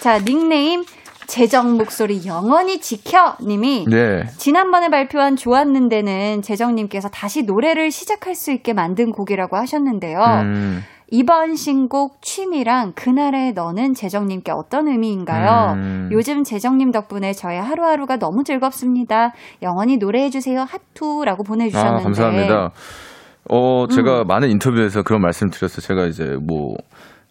자, 닉네임 재정 목소리 영원히 지켜 님이 네. 지난번에 발표한 좋았는데는 재정님께서 다시 노래를 시작할 수 있게 만든 곡이라고 하셨는데요. 음, 이번 신곡 취미랑 그날의 너는 재정님께 어떤 의미인가요? 음. 요즘 재정님 덕분에 저의 하루하루가 너무 즐겁습니다. 영원히 노래해주세요. 하투라고 보내주셨는데. 아, 감사합니다. 어, 제가 많은 인터뷰에서 그런 말씀 드렸어요. 제가 이제 뭐,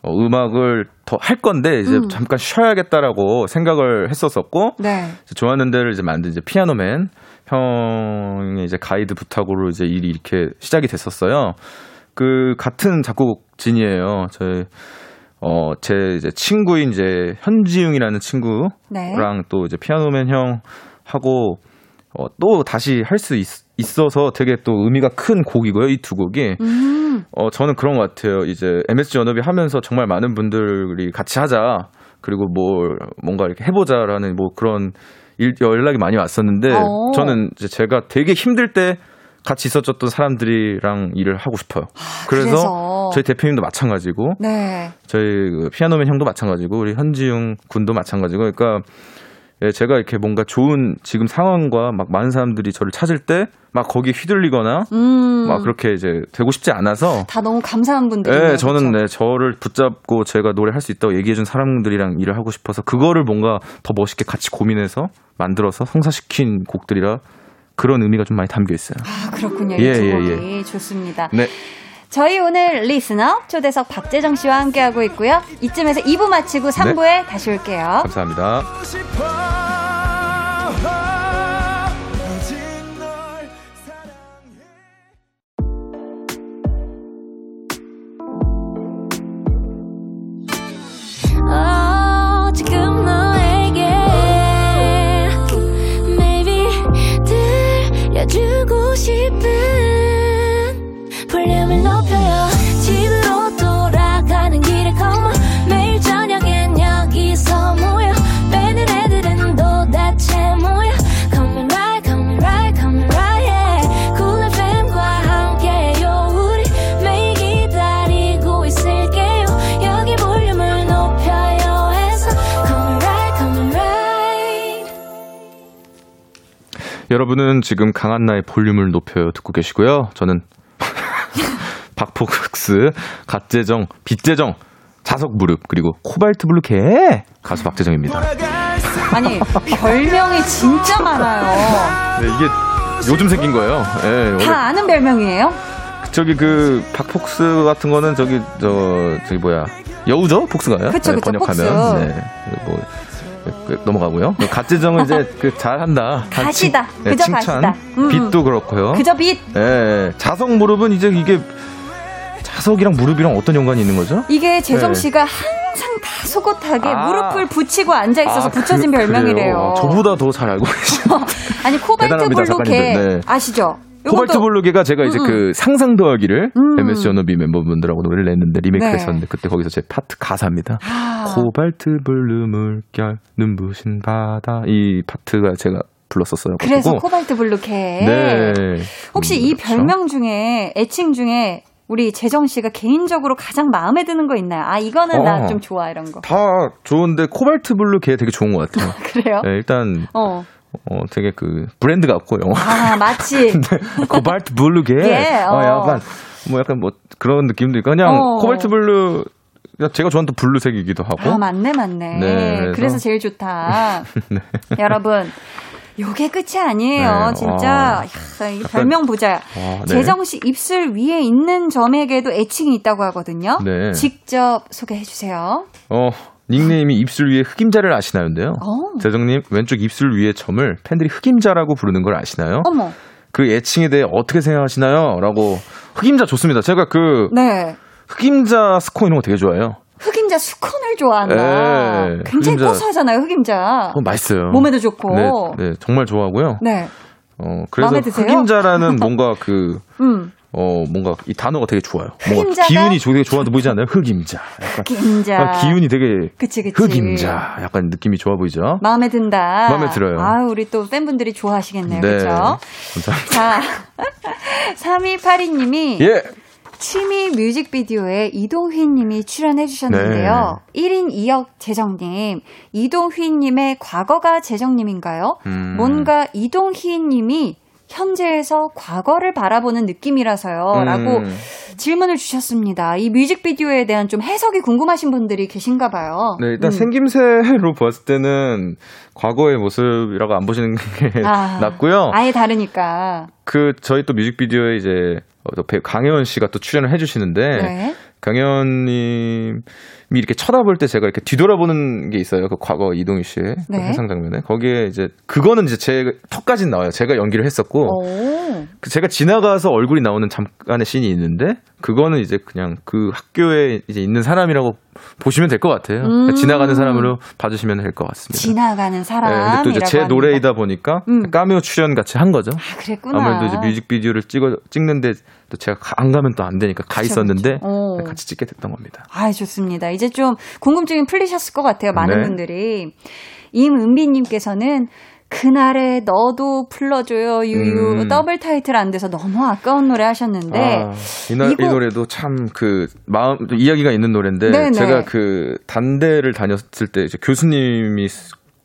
어, 음악을 더 할 건데, 이제 음. 잠깐 쉬어야겠다라고 생각을 했었었고, 네. 이제 좋았는데를 이제 만든 이제 피아노맨 형의 이제 가이드 부탁으로 이제 일이 이렇게 시작이 됐었어요. 그 같은 작곡진이에요. 저희 어, 제 이제 친구인 이제 현지웅이라는 친구랑 네. 또 이제 피아노맨 형 하고 어, 또 다시 할 수 있어서 되게 또 의미가 큰 곡이고요. 이 두 곡이. 음. 어, 저는 그런 것 같아요. 이제 MSG 연합이 하면서 정말 많은 분들이 같이 하자. 그리고 뭐 뭔가 이렇게 해보자라는 뭐 그런 일, 연락이 많이 왔었는데 오. 어. 저는 이제 제가 되게 힘들 때 같이 있었던 사람들이랑 일을 하고 싶어요. 아, 그래서, 그래서, 저희 대표님도 마찬가지고, 네. 저희 그 피아노맨 형도 마찬가지고, 우리 현지웅 군도 마찬가지고, 그러니까 예, 제가 이렇게 뭔가 좋은 지금 상황과 막 많은 사람들이 저를 찾을 때 막 거기에 휘둘리거나 음. 막 그렇게 이제 되고 싶지 않아서 다 너무 감사한 분들이에요. 네, 저는 네, 저를 붙잡고 제가 노래할 수 있다고 얘기해 준 사람들이랑 일을 하고 싶어서 그거를 뭔가 더 멋있게 같이 고민해서 만들어서 성사시킨 곡들이라 그런 의미가 좀 많이 담겨 있어요. 아, 그렇군요. 예, 예, 예. 좋습니다. 네. 저희 오늘 리스너 초대석 박재정 씨와 함께하고 있고요. 이쯤에서 2부 마치고 3부에 네. 다시 올게요. 감사합니다. 여러분은 지금 강한나의 볼륨을 높여요 듣고 계시고요. 저는 박폭스, 갓재정, 빛재정, 자석 무릎 그리고 코발트 블루 걔 가수 박재정입니다. 아니 별명이 진짜 많아요. 네, 이게 요즘 생긴 거예요. 네, 다 아는 별명이에요? 저기 그 박폭스 같은 거는 저기 저 저기 뭐야 여우죠 fox가요? 그쵸, 네, 그쵸, 번역하면 fox. 네, 뭐 그, 넘어가고요. 그 갓재정은 이제 그 잘한다. god이다. 네, 그저 칭찬. god이다. 음. 빛도 그렇고요. 그저 빛. 예. 자석 무릎은 이제 이게 자석이랑 무릎이랑 어떤 연관이 있는 거죠? 이게 재정 네. 씨가 항상 다소곳하게 아. 무릎을 붙이고 앉아 있어서 아, 붙여진 그, 별명이래요. 저보다 더 잘 알고 계시죠. 아니 코발트 블루 걔 네. 아시죠? 코발트 블루 걔가 제가 이제 음, 그 음. 상상 더하기를 음. MSG워너비 멤버분들하고 노래를 냈는데 리메이크 네. 했었는데 그때 거기서 제 파트 가사입니다. 아. 코발트 블루 물결 눈부신 바다 이 파트가 제가 불렀었어요. 그래서 코발트 블루 걔. 네. 혹시 음, 이 그렇죠. 별명 중에 애칭 중에 우리 재정 씨가 개인적으로 가장 마음에 드는 거 있나요? 아 이거는 어, 나좀 좋아 이런 거. 다 좋은데 코발트 블루 걔 되게 좋은 것 같아요. 그래요? 네, 일단 어. 어, 되게 그 브랜드 같고 영화. 아, 마치 네, 코발트 블루 걔. 예, 어. 어, 약간 뭐 약간 뭐 그런 느낌도 있고 그냥 어. 코발트 블루 제가 좋아하는 blue색이기도 하고. 아, 맞네, 맞네. 네, 그래서, 그래서 제일 좋다. 네. 여러분, 요게 끝이 아니에요. 네, 진짜. 야, 이 별명 보자. 아, 네. 재정 씨 입술 위에 있는 점에게도 애칭이 있다고 하거든요. 네. 직접 소개해 주세요. 어, 닉네임이 입술 위에 흑임자를 아시나요인데요. 어. 재정님 왼쪽 입술 위에 점을 팬들이 흑임자라고 부르는 걸 아시나요? 어머. 그 애칭에 대해 어떻게 생각하시나요? 라고 흑임자 좋습니다. 제가 그 네. 흑임자 스콘 이런 거 되게 좋아해요. 흑임자 수콘을 좋아한다. 네, 굉장히 흑임자, 고소하잖아요, 흑임자. 어, 맛있어요. 몸에도 좋고. 네, 네, 정말 좋아하고요. 네. 어, 그래서 흑임자라는 뭔가 그 음. 어, 뭔가 이 단어가 되게 좋아요. 뭔가 기운이 되게 좋아 보이지 않나요? 흑임자. 약간 흑임자. 기운이 되게 그치, 그치. 흑임자. 약간 느낌이 좋아 보이죠? 마음에 든다. 마음에 들어요. 아, 우리 또 팬분들이 좋아하시겠네요. 네. 그렇죠? 감사합니다. 자, 3282 님이 예. 취미 뮤직비디오에 이동휘 님이 출연해 주셨는데요. 네. 1인 2역 재정님, 이동휘 님의 과거가 재정님인가요? 음. 뭔가 이동휘 님이 현재에서 과거를 바라보는 느낌이라서요. 음. 라고 질문을 주셨습니다. 이 뮤직비디오에 대한 좀 해석이 궁금하신 분들이 계신가 봐요. 네, 일단 음. 생김새로 봤을 때는 과거의 모습이라고 안 보시는 게 아, 낫고요. 아예 다르니까. 그 저희 또 뮤직비디오에 이제 강혜원 씨가 또 출연을 해주시는데 네. 강혜원님 이 이렇게 쳐다볼 때 제가 이렇게 뒤돌아보는 게 있어요. 그 과거 이동희 씨의 그 네. 그 해상 장면에. 거기에 이제 그거는 이제 제 턱까지 나와요. 제가 연기를 했었고 그 제가 지나가서 얼굴이 나오는 잠깐의 씬이 있는데 그거는 이제 그냥 그 학교에 이제 있는 사람이라고 보시면 될 것 같아요. 음. 지나가는 사람으로 봐주시면 될 것 같습니다. 지나가는 사람. 네, 근데 또 이제 제 노래이다 보니까 음. 까메오 출연 같이 한 거죠. 아, 그랬구나. 아무래도 이제 뮤직비디오를 찍어 찍는데 또 제가 안 가면 또 안 되니까 가 그쵸, 있었는데 그쵸. 같이 찍게 됐던 겁니다. 아, 좋습니다. 이제 좀 궁금증이 풀리셨을 것 같아요. 많은 네. 분들이. 임은비님께서는 그날에 너도 불러줘요 유유 음. 더블 타이틀 안 돼서 너무 아까운 노래 하셨는데 아, 이, 나, 이거... 이 노래도 참 그 마음 이야기가 있는 노래인데 네네. 제가 그 단대를 다녔을 때 이제 교수님이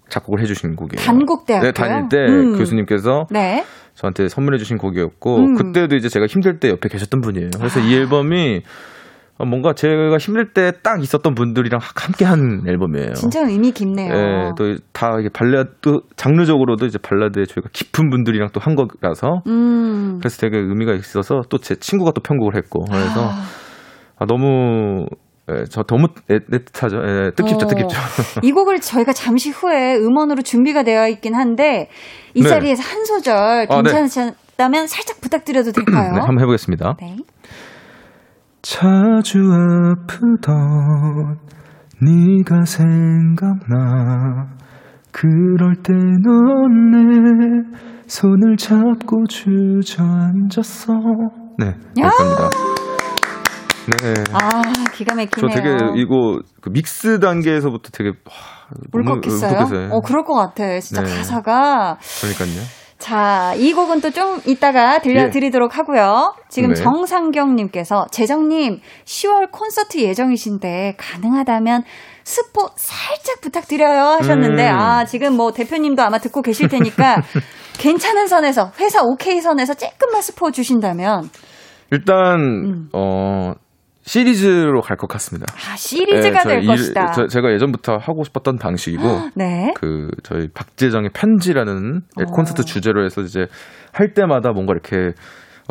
작곡을 해주신 곡이에요. 단국대학교 네, 다닐 때 음. 교수님께서 네. 저한테 선물해주신 곡이었고 음. 그때도 이제 제가 힘들 때 옆에 계셨던 분이에요. 그래서 아. 이 앨범이 어, 뭔가 제가 힘들 때 딱 있었던 분들이랑 함께 한 앨범이에요. 진짜 의미 깊네요. 네, 또다 이게 발라드 장르적으로도 이제 발라드에 저희가 깊은 분들이랑 또 한 거라서 음. 그래서 되게 의미가 있어서 또 제 친구가 또 편곡을 했고 그래서 아. 아, 너무 예, 저 너무 애틋하죠. 예, 뜻깊죠, 어. 뜻깊죠. 이 곡을 저희가 잠시 후에 음원으로 준비가 되어 있긴 한데 이 네. 자리에서 한 소절 괜찮으셨다면 아, 네. 살짝 부탁드려도 될까요? 네, 한번 해보겠습니다. 네. 자주 아프던 네가 생각나 그럴 때 넌 내 손을 잡고 주저앉았어 네 여기까지입니다 네. 아, 기가 막히네요. 저 되게 이거 그 믹스 단계에서부터 되게 와, 울컥했어요. 어, 그럴 것 같아. 진짜 네. 가사가. 그러니까요. 자, 이 곡은 또 좀 이따가 들려드리도록 예. 하고요. 지금 네. 정상경님께서 재정님 10월 콘서트 예정이신데 가능하다면 스포 살짝 부탁드려요 하셨는데 음. 아 지금 뭐 대표님도 아마 듣고 계실 테니까 괜찮은 선에서 회사 오케이 선에서 조금만 스포 주신다면 일단 음. 어 시리즈로 갈 것 같습니다. 아, 시리즈가 네, 될 일, 것이다. 저, 제가 예전부터 하고 싶었던 방식이고, 네. 그 저희 박재정의 편지라는 오. 콘서트 주제로 해서 이제 할 때마다 뭔가 이렇게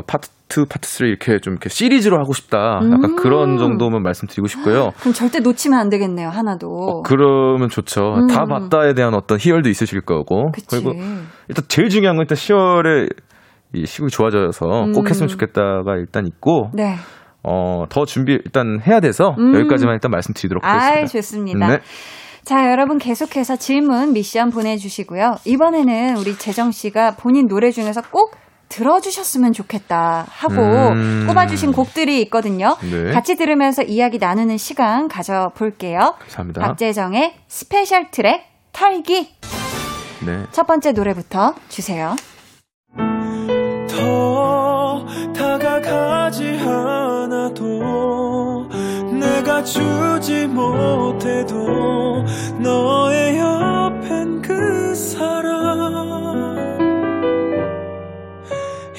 파트 2, 파트 3 이렇게 좀 이렇게 시리즈로 하고 싶다. 약간 음. 그런 정도만 말씀드리고 싶고요. 그럼 절대 놓치면 안 되겠네요, 하나도. 어, 그러면 좋죠. 음. 다 봤다에 대한 어떤 희열도 있으실 거고. 그치. 그리고 일단 제일 중요한 건 일단 10월에 이 시국이 좋아져서 꼭 음. 했으면 좋겠다가 일단 있고. 네. 어, 더 준비 일단 해야 돼서 음. 여기까지만 일단 말씀드리도록 하겠습니다. 아, 좋습니다. 네. 자, 여러분 계속해서 질문, 미션 보내주시고요. 이번에는 우리 재정 씨가 본인 노래 중에서 꼭 들어주셨으면 좋겠다 하고 음. 꼽아주신 곡들이 있거든요. 네. 같이 들으면서 이야기 나누는 시간 가져볼게요. 감사합니다. 박재정의 special track 탈기. 네. 첫 번째 노래부터 주세요. 내가 주지 못해도 너의 옆엔 그 사람.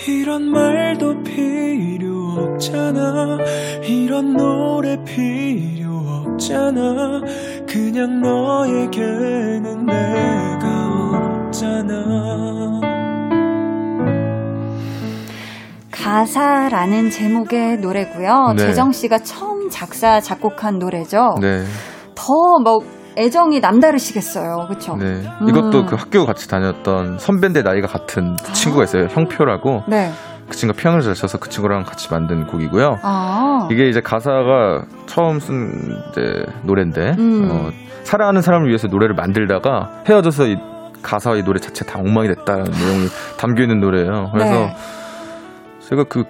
이런 말도 필요 없잖아. 이런 노래 필요 없잖아. 그냥 너에게는 내가 없잖아 가사라는 제목의 노래고요. 네. 재정 씨가 처음 작사 작곡한 노래죠. 네. 더뭐 애정이 남다르시겠어요. 그렇죠? 네. 음. 이것도 그 학교 같이 다녔던 선배인데 나이가 같은 아. 친구가 있어요. 형표라고. 네. 그 친구가 피아노를 잘 쳐서 그 친구랑 같이 만든 곡이고요. 아. 이게 이제 가사가 처음 쓴 이제 노래인데 음. 어, 사랑하는 사람을 위해서 노래를 만들다가 헤어져서 이 가사와 이 노래 자체 다 엉망이 됐다는 내용이 담겨 있는 노래예요. 그래서 네. 제가 그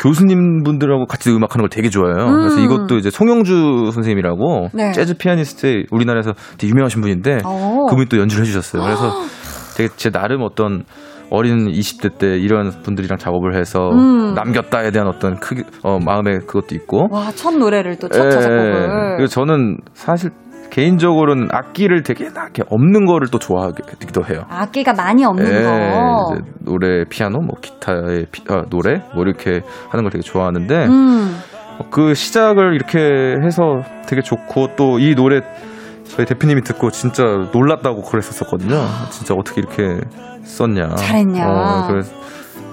교수님 분들하고 같이 음악하는 걸 되게 좋아해요. 음. 그래서 이것도 이제 송영주 선생님이라고 네. 재즈 피아니스트 우리나라에서 되게 유명하신 분인데 오. 어. 그분이 또 연주를 해주셨어요. 그래서 되게 제 나름 어떤 어린 20대 때 이런 분들이랑 작업을 해서 음. 남겼다에 대한 어떤 크기 어, 마음의 그것도 있고. 와, 첫 노래를 또첫 작곡을. 그리고 저는 사실 개인적으로는 악기를 되게 이렇게 없는 거를 또 좋아하기도 해요. 악기가 많이 없는 네, 거. 노래, 피아노, 뭐 기타의 피, 아, 노래 뭐 이렇게 하는 걸 되게 좋아하는데 음. 그 시작을 이렇게 해서 되게 좋고 또 이 노래 저희 대표님이 듣고 진짜 놀랐다고 그랬었거든요. 진짜 어떻게 이렇게 썼냐. 잘했냐. 어, 그래서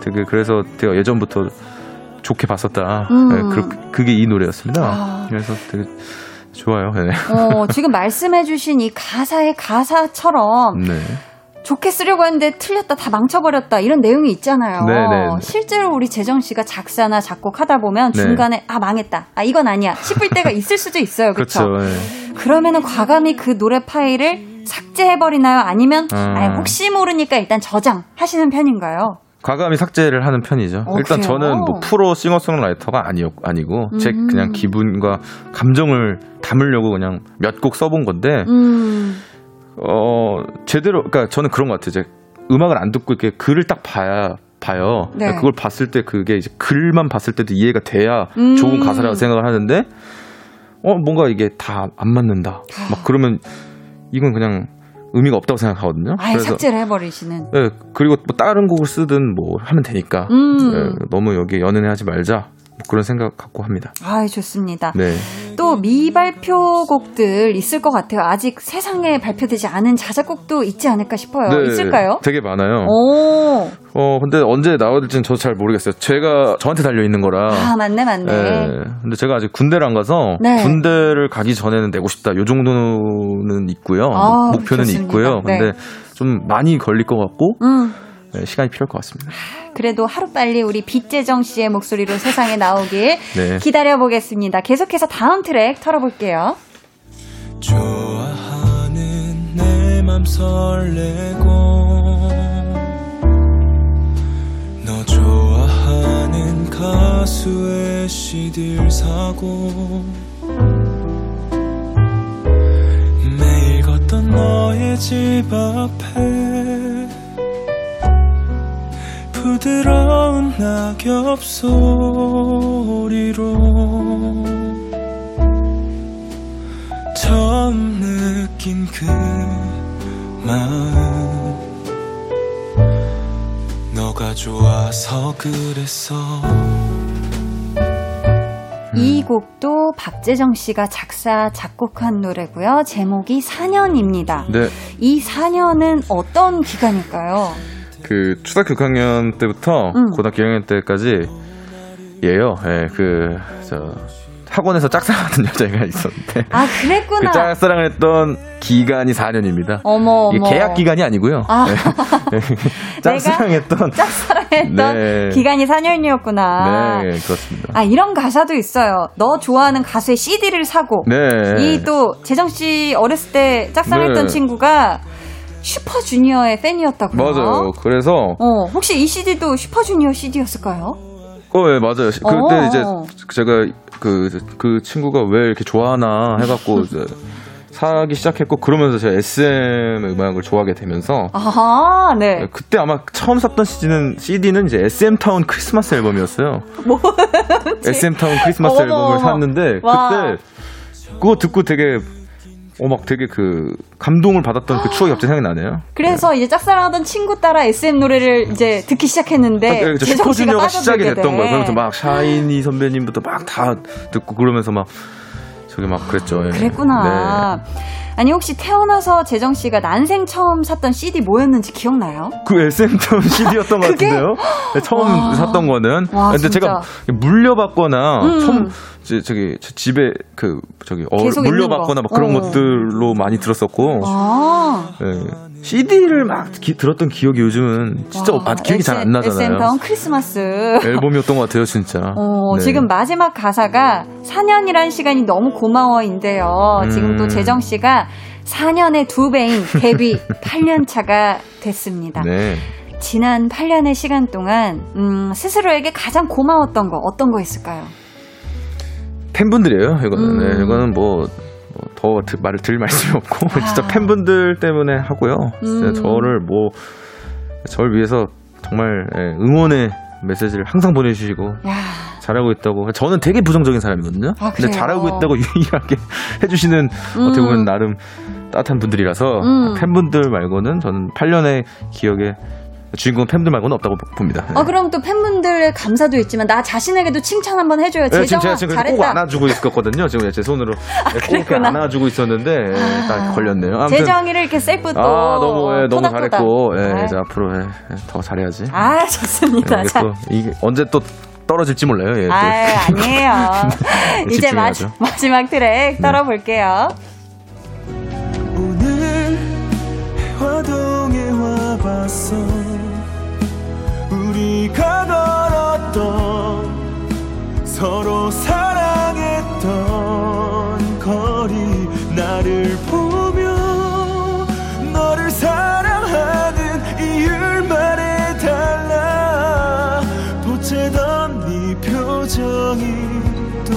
되게 그래서 제가 예전부터 좋게 봤었다. 음. 네, 그, 그게 이 노래였습니다. 아. 그래서 되게 좋아요. 네. 어, 지금 말씀해주신 이 가사의 가사처럼 네. 좋게 쓰려고 했는데 틀렸다, 다 망쳐버렸다, 이런 내용이 있잖아요. 네네. 네, 네. 실제로 우리 재정 씨가 작사나 작곡하다 보면 네. 중간에, 아, 망했다. 아, 이건 아니야. 싶을 때가 있을 수도 있어요. 그렇죠. 네. 그러면은 과감히 그 노래 파일을 삭제해버리나요? 아니면, 음. 아, 혹시 모르니까 일단 저장하시는 편인가요? 과감히 삭제를 하는 편이죠. 어, 일단 그래요? 저는 뭐 프로 싱어송라이터가 아니 아니고 음. 제 그냥 기분과 감정을 담으려고 그냥 몇 곡 써본 건데 음. 어 제대로 그러니까 저는 그런 것 같아요. 이제 음악을 안 듣고 이렇게 글을 딱 봐야 봐요. 네. 그러니까 그걸 봤을 때 그게 이제 글만 봤을 때도 이해가 돼야 음. 좋은 가사라고 생각을 하는데 어 뭔가 이게 다 안 맞는다. 막 그러면 이건 그냥 의미가 없다고 생각하거든요. 아예 그래서, 삭제를 해버리시는. 네, 그리고 뭐 다른 곡을 쓰든 뭐 하면 되니까 음. 네, 너무 여기에 연연하지 말자. 뭐 그런 생각 갖고 합니다. 아, 좋습니다. 네. 또 미발표 곡들 있을 것 같아요. 아직 세상에 발표되지 않은 자작곡도 있지 않을까 싶어요. 네, 있을까요? 되게 많아요. 오. 어, 근데 언제 나와질지는 저도 잘 모르겠어요. 제가 저한테 달려 있는 거라. 아, 맞네, 맞네. 네. 근데 제가 아직 군대를 안 가서 네. 군대를 가기 전에는 내고 싶다. 요 정도는 있고요. 아, 목표는 좋습니다. 있고요. 근데 네. 좀 많이 걸릴 것 같고. 음. 네, 시간이 필요할 것 같습니다. 그래도 하루빨리 우리 빛재정 씨의 목소리로 세상에 나오길 네. 기다려보겠습니다. 계속해서 다음 트랙 털어볼게요. 좋아하는 내 맘 설레고 너 좋아하는 가수의 CD를 사고 매일 걷던 너의 집 앞에 부드러운 낙엽 소리로 처음 느낀 그 마음 너가 좋아서 그랬어 이 곡도 박재정 씨가 작사, 작곡한 노래고요. 제목이 4년입니다. 네. 이 4년은 어떤 기간일까요? 그 초등학교 6학년 때부터 음. 고등학교 1학년 때까지 예요. 예, 그, 저, 학원에서 짝사랑하던 여자애가 있었는데. 아, 그랬구나. 그 짝사랑을 했던 기간이 4년입니다. 어머, 어머. 계약 기간이 아니고요. 아. 네. 짝사랑했던. 짝사랑했던 네. 기간이 4년이었구나. 네, 그렇습니다. 아, 이런 가사도 있어요. 너 좋아하는 가수의 CD를 사고. 네. 이 또, 재정씨 어렸을 때 짝사랑했던 네. 친구가 슈퍼주니어의 팬이었다고요? 맞아요. 그래서 어, 혹시 이 CD도 슈퍼주니어 CD였을까요? 어, 네, 맞아요. 그때 어. 이제 제가 그, 그 친구가 왜 이렇게 좋아하나 해갖고 이제 사기 시작했고 그러면서 제가 SM 음악을 좋아하게 되면서 아하, 네. 그때 아마 처음 샀던 CD는 CD는 이제 SM 타운 크리스마스 앨범이었어요. 뭐 SM 타운 크리스마스 어머, 앨범을 샀는데 와. 그때 그거 듣고 되게 어, 막 되게 그, 감동을 받았던 그 추억이 갑자기 생각이 나네요. 그래서 네. 이제 짝사랑하던 친구 따라 SM 노래를 이제 듣기 시작했는데. 아, 네, 슈퍼주니어가 시작이 됐던 거예요. 그러면서 막 샤이니 선배님부터 막 다 듣고 그러면서 막, 저기 막 그랬죠. 예. 그랬구나. 네. 아니 혹시 태어나서 재정 씨가 난생 처음 샀던 CD 뭐였는지 기억나요? 그 SM 타운 CD였던 것 같은데요. 네, 처음 와. 샀던 거는. 와, 근데 진짜. 제가 물려받거나 음. 처음 제, 저기 집에 그 저기 어, 물려받거나 막 그런 어. 것들로 많이 들었었고. 아. 네. CD를 막 기, 들었던 기억이 요즘은 진짜 와, 아, 기억이 잘 안 나잖아요. SM 크리스마스 앨범이었던 것 같아요, 진짜. 어, 네. 지금 마지막 가사가 4년이란 시간이 너무 고마워인데요. 음. 지금 또 재정 씨가 4년의 두 배인 데뷔 8년 차가 됐습니다. 네. 지난 8년의 시간 동안 음, 스스로에게 가장 고마웠던 거 어떤 거 있을까요? 팬분들이에요. 이거는 네, 음. 네, 이거는 뭐. 더 말을 드릴 말씀이 없고 아. 진짜 팬분들 때문에 하고요. 진짜 음. 저를 뭐 저를 위해서 정말 예, 응원의 메시지를 항상 보내주시고 야. 잘하고 있다고 저는 되게 부정적인 사람이거든요. 아, 근데 잘하고 있다고 유일하게 해주시는 음. 어떻게 보면 나름 따뜻한 분들이라서 음. 팬분들 말고는 저는 8년의 기억에 주인공 팬들 말고는 없다고 봅니다. 아, 그럼 또 팬분들의 감사도 있지만 나 자신에게도 칭찬 한번 해줘요. 네, 지금 제가 지금 잘했다. 꼭 안아주고 있었거든요. 지금 제 손으로 아, 네, 꼭 안아주고 있었는데 아, 딱 걸렸네요. 재정이를 이렇게 셀프 또 아, 너무 예, 너무 잘했고 예, 이제 앞으로 예, 더 잘해야지. 아 좋습니다. 예, 또 이게 언제 또 떨어질지 몰라요. 예, 아, 아니에요. 이제 마지, 마지막 트랙 네. 떨어볼게요. 오늘 화동의 화 남았어 우리가 걸었던 서로 사랑했던 거리 나를 보며 너를 사랑하는 이유를 말해달라. 보채던 네 표정이 또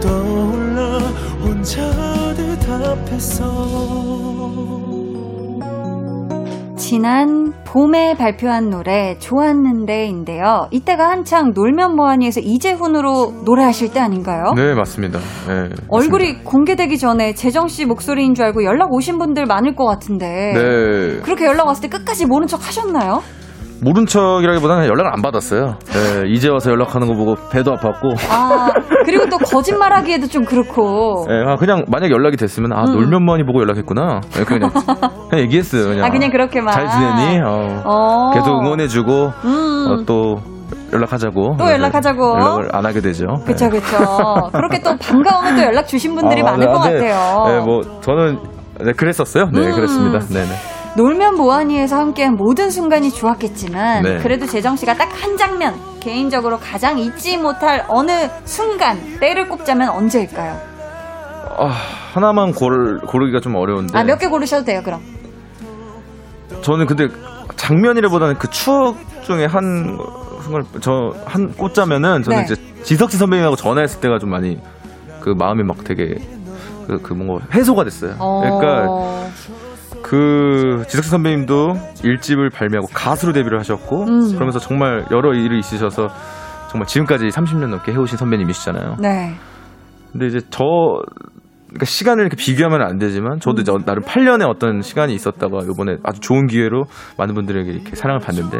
떠올라 혼자 대답했어 지난 봄에 발표한 노래 좋았는데인데요. 이때가 한창 놀면 뭐하니에서 이재훈으로 노래하실 때 아닌가요? 네, 맞습니다. 네, 얼굴이 맞습니다. 공개되기 전에 재정 씨 목소리인 줄 알고 연락 오신 분들 많을 것 같은데. 네. 그렇게 연락 왔을 때 끝까지 모른 척 하셨나요? 모른 척이라기보다는 연락을 안 받았어요. 네, 이제 와서 연락하는 거 보고 배도 아팠고. 아, 그리고 또 거짓말하기에도 좀 그렇고. 네, 아, 그냥 만약 연락이 됐으면 아 음. 놀면 많이 보고 연락했구나. 네, 그냥 그냥 얘기했어요. 그냥. 아, 그냥 그렇게만. 잘 지내니? 어. 어. 계속 응원해주고 음. 어, 또 연락하자고. 또 연락하자고. 연락을 안 하게 되죠. 그쵸, 네. 그쵸. 그렇게 또 반가우면 또 연락 주신 분들이 아, 많을 네, 것 아, 네. 같아요. 네, 뭐 저는 네, 그랬었어요. 네, 음. 그랬습니다. 네, 네. 놀면 뭐하니에서 함께한 모든 순간이 좋았겠지만 네. 그래도 재정 씨가 딱 한 장면 개인적으로 가장 잊지 못할 어느 순간 때를 꼽자면 언제일까요? 아, 하나만 고를, 고르기가 좀 어려운데. 아 몇 개 고르셔도 돼요 그럼. 저는 근데 장면이라보다는 그 추억 중에 한 순간 저한 꽂자면은 저는 네. 이제 지석진 선배님하고 전화했을 때가 좀 많이 그 마음이 막 되게 그, 그 뭔가 해소가 됐어요. 그러니까 어... 그 지석진 선배님도 일집을 발매하고 가수로 데뷔를 하셨고 음. 그러면서 정말 여러 일이 있으셔서 정말 지금까지 30년 넘게 해오신 선배님이시잖아요. 네. 근데 이제 저 그러니까 시간을 이렇게 비교하면 안 되지만 저도 이제 나름 8년의 어떤 시간이 있었다가 이번에 아주 좋은 기회로 많은 분들에게 이렇게 사랑을 받는데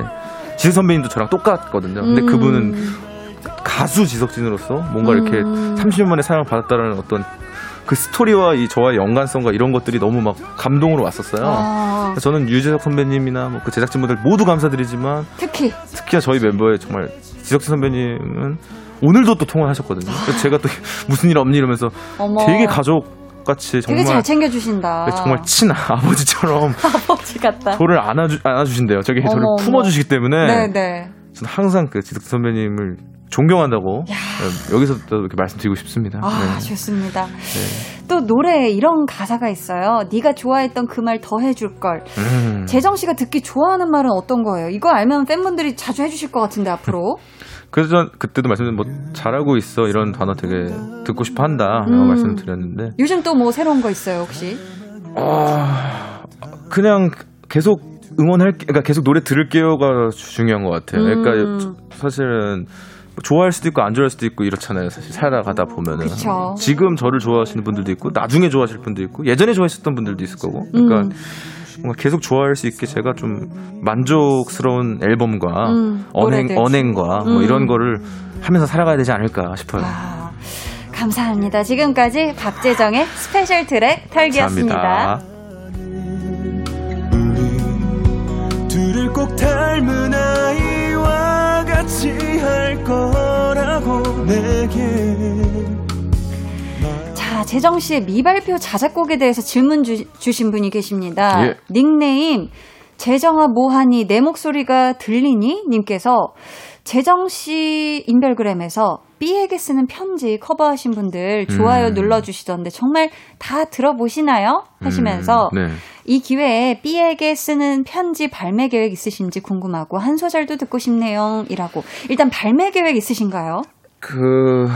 지석 선배님도 저랑 똑같거든요. 근데 음. 그분은 가수 지석진으로서 뭔가 이렇게 음. 30년 만에 사랑을 받았다는 어떤 그 스토리와 이 저와의 연관성과 이런 것들이 너무 막 감동으로 왔었어요. 아, 저는 유재석 선배님이나 뭐 그 제작진분들 모두 감사드리지만 특히 특히나 저희 멤버의 정말 지석진 선배님은 오늘도 또 통화하셨거든요. 그래서 제가 또 무슨 일 없니 이러면서 어머. 되게 가족 같이 정말 되게 잘 챙겨주신다. 네, 정말 친 아버지처럼 아버지 같다. 저를 안아주, 안아주신대요. 저기 저를 어머, 어머. 품어주시기 때문에 네네. 저는 항상 그 지석진 선배님을 존경한다고 네, 여기서 또 이렇게 말씀드리고 싶습니다. 아 네. 좋습니다. 네. 또 노래에 이런 가사가 있어요. 네가 좋아했던 그 말 더 해줄 걸. 음. 재정 씨가 듣기 좋아하는 말은 어떤 거예요? 이거 알면 팬분들이 자주 해주실 것 같은데 앞으로. 그래서 전 그때도 말씀드린 뭐 잘하고 있어 이런 단어 되게 듣고 싶어 한다 라고 음. 말씀을 드렸는데 요즘 또 뭐 새로운 거 있어요 혹시? 아, 그냥 계속 응원할 그러니까 계속 노래 들을게요가 중요한 것 같아요. 음. 그러니까 사실은 뭐 좋아할 수도 있고 안 좋아할 수도 있고 이렇잖아요. 사실 살아가다 보면은 그쵸. 지금 저를 좋아하시는 분들도 있고 나중에 좋아하실 분도 있고 예전에 좋아하셨던 분들도 있을 거고. 그러니까 음. 뭔가 계속 좋아할 수 있게 제가 좀 만족스러운 앨범과 음, 언행. 언행과 뭐 음. 이런 거를 하면서 살아가야 되지 않을까 싶어요. 와, 감사합니다. 지금까지 박재정의 special track 털기였습니다. 감사합니다. 둘을 꼭 닮은 아이 와 같이 할 거라고 내게 자, 재정 씨의 미발표 자작곡에 대해서 질문 주, 신 분이 계십니다. 예. 닉네임 재정아 뭐하니 내 목소리가 들리니 님께서 재정 씨 인별그램에서 B에게 쓰는 편지 커버하신 분들 좋아요 음. 눌러주시던데 정말 다 들어보시나요? 하시면서 음, 네. 이 기회에 B에게 쓰는 편지 발매 계획 있으신지 궁금하고 한 소절도 듣고 싶네요. 이라고. 일단 발매 계획 있으신가요? 그,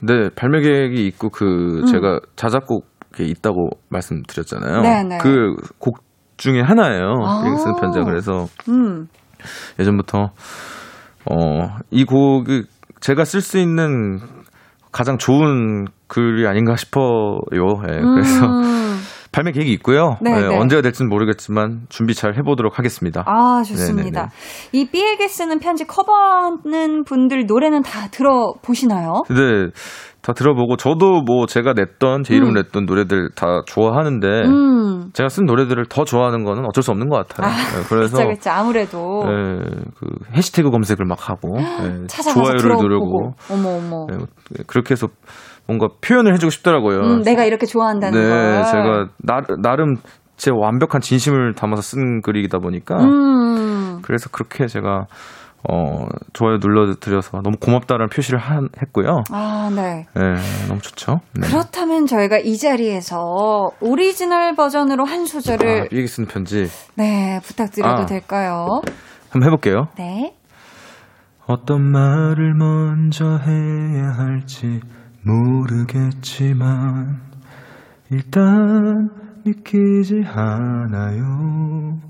네, 발매 계획이 있고, 그, 음. 제가 자작곡에 있다고 말씀드렸잖아요. 네 네. 그곡 중에 하나예요. 아. 쓰는 편지가. 그래서 음. 예전부터, 어, 이 곡이 제가 쓸 수 있는 가장 좋은 글이 아닌가 싶어요. 예, 그래서 음. 발매 계획이 있고요. 네, 예, 네. 언제가 될지는 모르겠지만 준비 잘 해보도록 하겠습니다. 아, 좋습니다. 이 B에게 쓰는 편지 커버하는 분들 노래는 다 들어보시나요? 근데 다 들어보고 저도 뭐 제가 냈던 제 이름 음. 을 냈던 노래들 다 좋아하는데 음. 제가 쓴 노래들을 더 좋아하는 거는 어쩔 수 없는 것 같아요. 아, 예, 그래서 그쵸, 그쵸. 아무래도. 예, 그 해시태그 검색을 막 하고 예, 좋아요를. 누르고 어머, 어머. 예, 그렇게 해서 뭔가 표현을 해주고 싶더라고요. 음, 내가 이렇게 좋아한다는 네, 걸. 제가 나, 나름 제 완벽한 진심을 담아서 쓴 글이다 보니까 음. 그래서 그렇게 제가 어, 좋아요 눌러드려서 너무 고맙다라는 표시를 한, 했고요. 아, 네. 네, 너무 좋죠. 네. 그렇다면 저희가 이 자리에서 오리지널 버전으로 한 소절을. 아, 삐기 쓰는 편지. 네, 부탁드려도 아, 될까요? 한번 해볼게요. 네. 어떤 말을 먼저 해야 할지 모르겠지만, 일단 믿기지 않아요.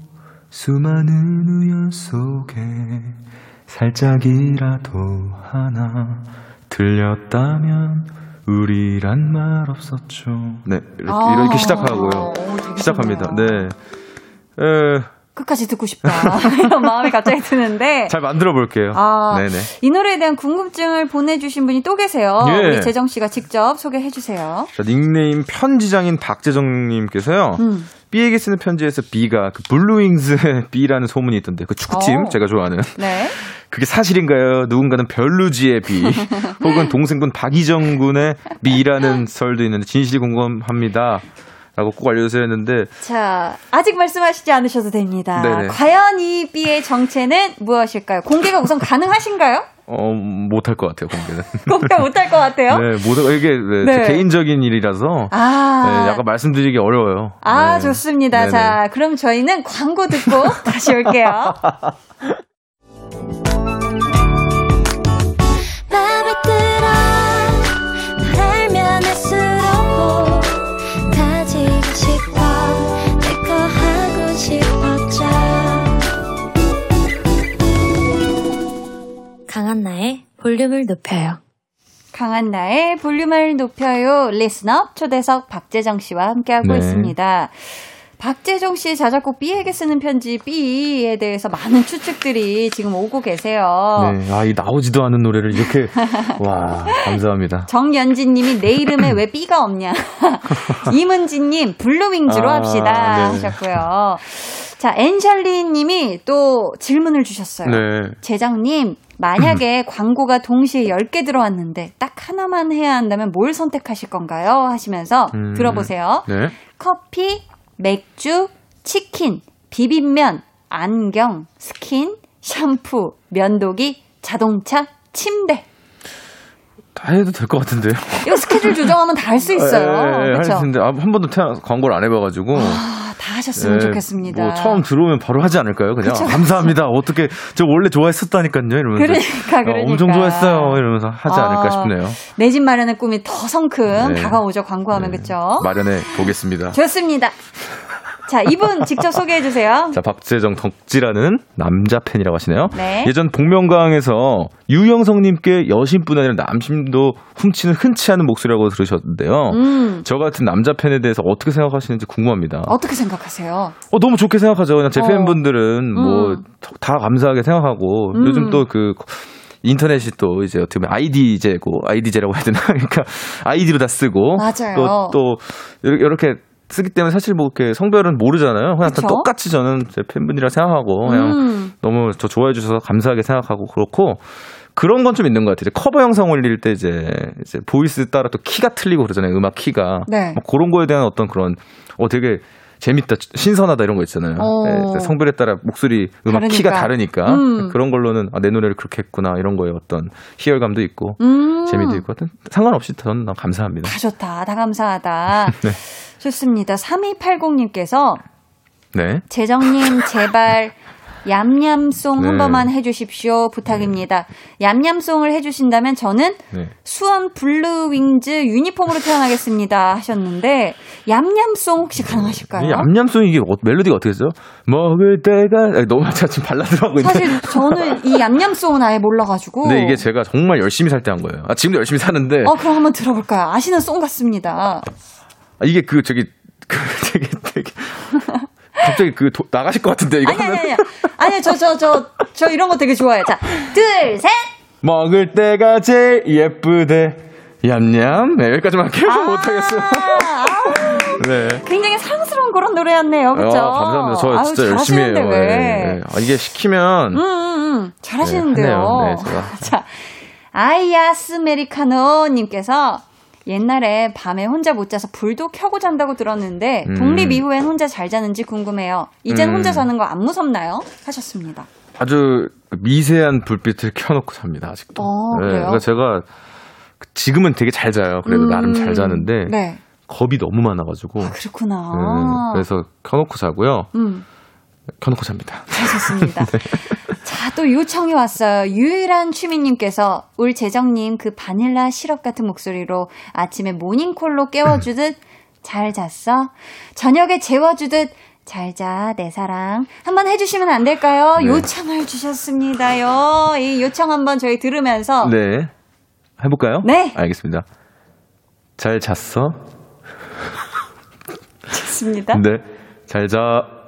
수많은 우연 속에 살짝이라도 하나 들렸다면 우리란 말 없었죠. 네, 이렇게, 아~ 이렇게 시작하고요. 오, 시작합니다. 네. 에, 끝까지 듣고 싶다. 이런 마음이 갑자기 드는데. 잘 만들어 볼게요. 아, 네네. 이 노래에 대한 궁금증을 보내주신 분이 또 계세요. 예. 우리 재정 씨가 직접 소개해 주세요. 자, 닉네임 편지장인 박재정님께서요. 음. B에게 쓰는 편지에서 B가 그 블루윙즈의 B라는 소문이 있던데 그 축구팀 오. 어. 제가 좋아하는. 네. 그게 사실인가요? 누군가는 별루지의 B 혹은 동생분 박이정 군의 B라는 설도 있는데 진실이 궁금합니다. 라고 꼭 알려주세요 했는데. 자, 아직 말씀하시지 않으셔도 됩니다. 네네. 과연 이 B의 정체는 무엇일까요? 공개가 우선 가능하신가요? 어, 못할 것 같아요, 공개는. 공개 못할 것 같아요? 네, 못, 이게 네, 네. 개인적인 일이라서. 아. 네, 약간 말씀드리기 어려워요. 아, 네. 좋습니다. 네네. 자, 그럼 저희는 광고 듣고 다시 올게요. 강한나의 볼륨을 높여요. 강한나의 볼륨을 높여요. listener 초대석 박재정 씨와 함께하고 네. 있습니다. 박재정 씨 자작곡 B에게 쓰는 편지 B에 대해서 많은 추측들이 지금 오고 계세요. 네, 아, 이 나오지도 않은 노래를 이렇게 와 감사합니다. 정연진 님이 내 이름에 왜 B가 없냐. 이문진 님 블루밍즈로 아, 합시다 네. 하셨고요. 자, 엔셜리 님이 또 질문을 주셨어요. 네. 재정님, 만약에 광고가 동시에 10개 들어왔는데 딱 하나만 해야 한다면 뭘 선택하실 건가요? 하시면서 음, 들어보세요. 네. 커피, 맥주, 치킨, 비빔면, 안경, 스킨, 샴푸, 면도기, 자동차, 침대. 다 해도 될 것 같은데요. 이거 스케줄 조정하면 다 할 수 있어요. 예, 예, 할수 있는데 아, 한 번도 태어나서 광고를 안 해봐가지고. 아, 다 하셨으면 예, 좋겠습니다. 뭐 처음 들어오면 바로 하지 않을까요? 그냥 그쵸, 감사합니다. 어떻게 저 원래 좋아했었다니까요. 이러면서 그러니까 그러니까 어, 엄청 좋아했어요. 이러면서 하지 아, 않을까 싶네요. 내 집 마련의 꿈이 더 성큼 네. 다가오죠. 광고하면 네. 그렇죠. 마련해 보겠습니다. 좋습니다. 자, 이분 직접 소개해 주세요. 자, 박재정 덕지라는 남자 팬이라고 하시네요. 네. 예전 복면가왕에서 유영성님께 여신뿐 아니라 남심도 훔치는 흔치 않은 목소리라고 들으셨는데요. 음. 저 같은 남자 팬에 대해서 어떻게 생각하시는지 궁금합니다. 어떻게 생각하세요? 어, 너무 좋게 생각하죠. 그냥 제 어. 팬분들은 뭐 다 감사하게 생각하고 음. 요즘 또그 인터넷이 또 이제 어떻게 보면 아이디제고 아이디제라고 해야 되나 그러니까 아이디로 다 쓰고 맞아요. 또또 이렇게 쓰기 때문에 사실 뭐 이렇게 성별은 모르잖아요. 그냥 다 똑같이 저는 제 팬분이라 생각하고 그냥 음. 너무 저 좋아해 주셔서 감사하게 생각하고 그렇고 그런 건 좀 있는 것 같아요. 커버 영상 올릴 때 이제 이제 보이스 따라 또 키가 틀리고 그러잖아요. 음악 키가 네. 뭐 그런 거에 대한 어떤 그런 어 되게 재밌다, 신선하다 이런 거 있잖아요. 어. 네, 성별에 따라 목소리, 음악 다르니까. 키가 다르니까 음. 그런 걸로는 아, 내 노래를 그렇게 했구나 이런 거에 어떤 희열감도 있고 음. 재미도 있고 상관없이 저는 감사합니다. 다 좋다, 다 감사하다. 네. 좋습니다. 3280님께서 네. 재정님 제발 얌얌송 네. 한 번만 해주십시오. 부탁입니다. 얌얌송을 해주신다면 저는 네. 수원 블루윙즈 유니폼으로 태어나겠습니다. 하셨는데, 얌얌송 혹시 가능하실까요? 얌얌송 이게 어, 멜로디가 어떻게 되죠? 먹을 때가, 너무 제가 지금 발라드라고 있는데. 사실 저는 이 얌얌송은 아예 몰라가지고. 근데 이게 제가 정말 열심히 살 때 한 거예요. 아, 지금도 열심히 사는데. 어, 그럼 한번 들어볼까요? 아시는 송 같습니다. 아, 이게 그, 저기, 그 되게, 되게. 갑자기 그 도, 나가실 것 같은데 이거. 아니 아니 아니. 아니 저저 저 저 이런 거 되게 좋아해요. 자, 둘, 셋. 먹을 때가 제일 예쁘대. 얌얌. 네, 여기까지만 할게요. 아~ 못하겠어요. 네. 굉장히 사랑스러운 그런 노래였네요. 그렇죠? 아, 감사합니다. 저 아유, 진짜 열심히 해요. 왜. 네. 아, 이게 시키면 음, 음, 음. 잘하시는데요. 네, 네, 제가. 자, 아이아스 메리카노 님께서 옛날에 밤에 혼자 못 자서 불도 켜고 잔다고 들었는데 음. 독립 이후엔 혼자 잘 자는지 궁금해요. 이젠 음. 혼자 자는 거 안 무섭나요? 하셨습니다. 아주 미세한 불빛을 켜놓고 잡니다 아직도. 어, 네, 그러니까 제가 지금은 되게 잘 자요. 그래도 음. 나름 잘 자는데 네. 겁이 너무 많아가지고. 아, 그렇구나. 네, 그래서 켜놓고 자고요. 음. 켜놓고 잡니다. 잘하셨습니다. 네. 자, 또 요청이 왔어요. 유일한 취미님께서 올 재정님 그 바닐라 시럽 같은 목소리로 아침에 모닝콜로 깨워주듯 잘 잤어? 저녁에 재워주듯 잘 자, 내 사랑. 한번 해주시면 안 될까요? 네. 요청을 주셨습니다요. 이 요청 한번 저희 들으면서. 네. 해볼까요? 네. 알겠습니다. 잘 잤어? 좋습니다. 네. 잘 자.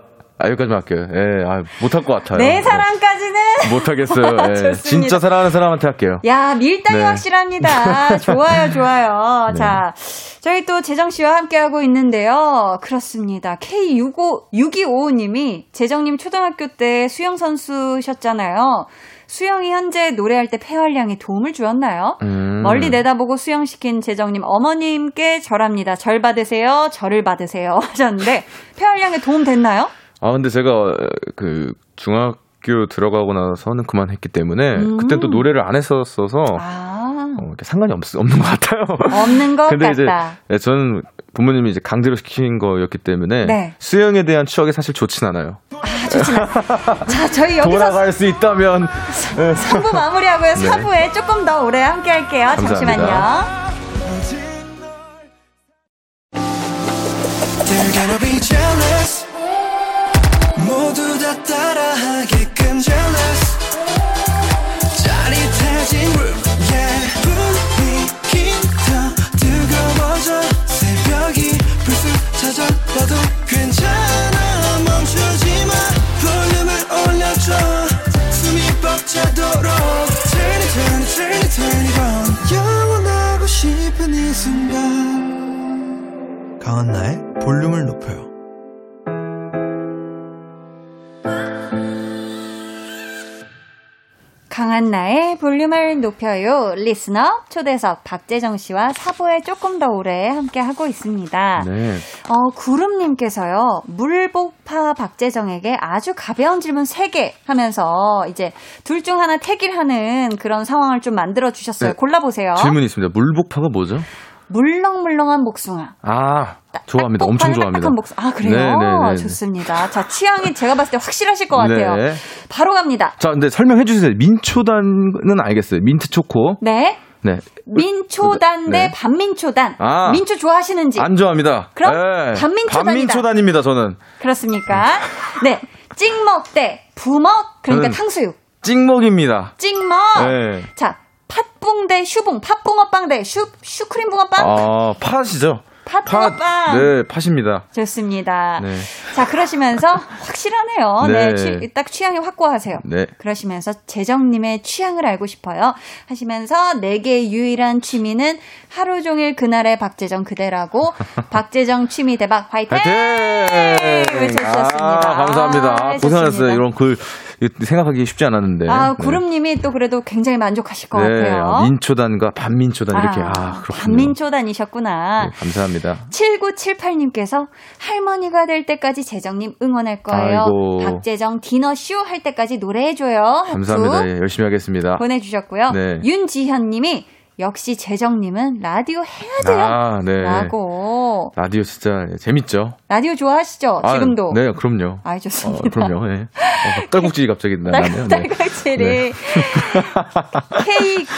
아, 여기까지만 할게요. 예, 아, 못할 것 같아요. 내 사랑까지는? 못하겠어요. 예. 진짜 사랑하는 사람한테 할게요. 야, 밀당이 네. 확실합니다. 좋아요, 좋아요. 네. 자, 저희 또 재정씨와 함께하고 있는데요. 그렇습니다. K65, 6255님이 재정님 초등학교 때 수영선수셨잖아요. 수영이 현재 노래할 때 폐활량에 도움을 주었나요? 음. 멀리 내다보고 수영시킨 재정님 어머님께 절합니다. 절 받으세요. 절을 받으세요. 하셨는데 폐활량에 도움 됐나요? 아 근데 제가 그 중학교 들어가고 나서는 그만했기 때문에 음. 그때 또 노래를 안 했었어서 아. 어, 상관이 없, 없는 것 같아요. 없는 것 근데 같다. 이제 네, 저는 부모님이 이제 강제로 시킨 거였기 때문에 네. 수영에 대한 추억이 사실 좋진 않아요. 아, 좋진 않 자, 저희 여기서 돌아갈 수 있다면 3부 마무리하고요. 네. 4부에 조금 더 오래 함께 할게요. 잠시만요. 모두 다따 라하게끔 높여요. 리스너 초대석 박재정 씨와 사부에 조금 더 오래 함께 하고 있습니다. 네. 어, 구름님께서요, 물복파 박재정에게 아주 가벼운 질문 3개 하면서 이제 둘 중 하나 택일 하는 그런 상황을 좀 만들어 주셨어요. 네. 골라보세요. 질문이 있습니다. 물복파가 뭐죠? 물렁물렁한 복숭아. 아, 좋아합니다. 엄청 좋아합니다. 복숭 아, 그래요? 네네네. 네, 네. 좋습니다. 자, 취향이 제가 봤을 때 확실하실 것 같아요. 네. 바로 갑니다. 자, 근데 설명해 주세요. 민초단은 알겠어요. 민트 초코. 네. 네. 민초단 네. 대 반민초단. 아, 민초 좋아하시는지. 안 좋아합니다. 그럼 네. 반민초단이다. 반민초단입니다, 저는. 그렇습니까? 네. 찍먹 대 부먹, 그러니까 탕수육. 찍먹입니다. 찍먹. 네. 자, 팥붕 대 슈붕, 팥붕어빵 대 슈, 슈크림 붕어빵? 아, 팥이죠. 팥붕어빵. 팥, 네, 팥입니다. 좋습니다. 네. 자, 그러시면서 확실하네요. 네. 네 취, 딱 취향이 확고하세요. 네. 그러시면서 재정님의 취향을 알고 싶어요. 하시면서 내게 유일한 취미는 하루 종일 그날의 박재정 그대라고 박재정 취미 대박 화이팅! 화이팅! 외쳐주셨습니다. 아, 감사합니다. 아, 고생하셨어요. 이런 글 생각하기 쉽지 않았는데. 아, 네. 구름님이 네. 또 그래도 굉장히 만족하실 것 네, 같아요. 민초단과 반민초단 이렇게. 아, 아 그렇군요. 반민초단이셨구나. 네, 감사합니다. 7978님께서 할머니가 될 때까지 재정님 응원할 거예요. 아이고. 박재정 디너쇼 할 때까지 노래해줘요. 감사합니다. 예, 열심히 하겠습니다. 보내주셨고요. 네. 윤지현님이 역시 재정님은 라디오 해야 돼요. 아, 네. 라고. 라디오 진짜 재밌죠. 라디오 좋아하시죠? 아, 지금도. 네, 그럼요. 아, 좋습니다. 어, 그럼요. 네. 어, 딸꾹질이 갑자기 나네요. 네. 딸꾹질이. 네.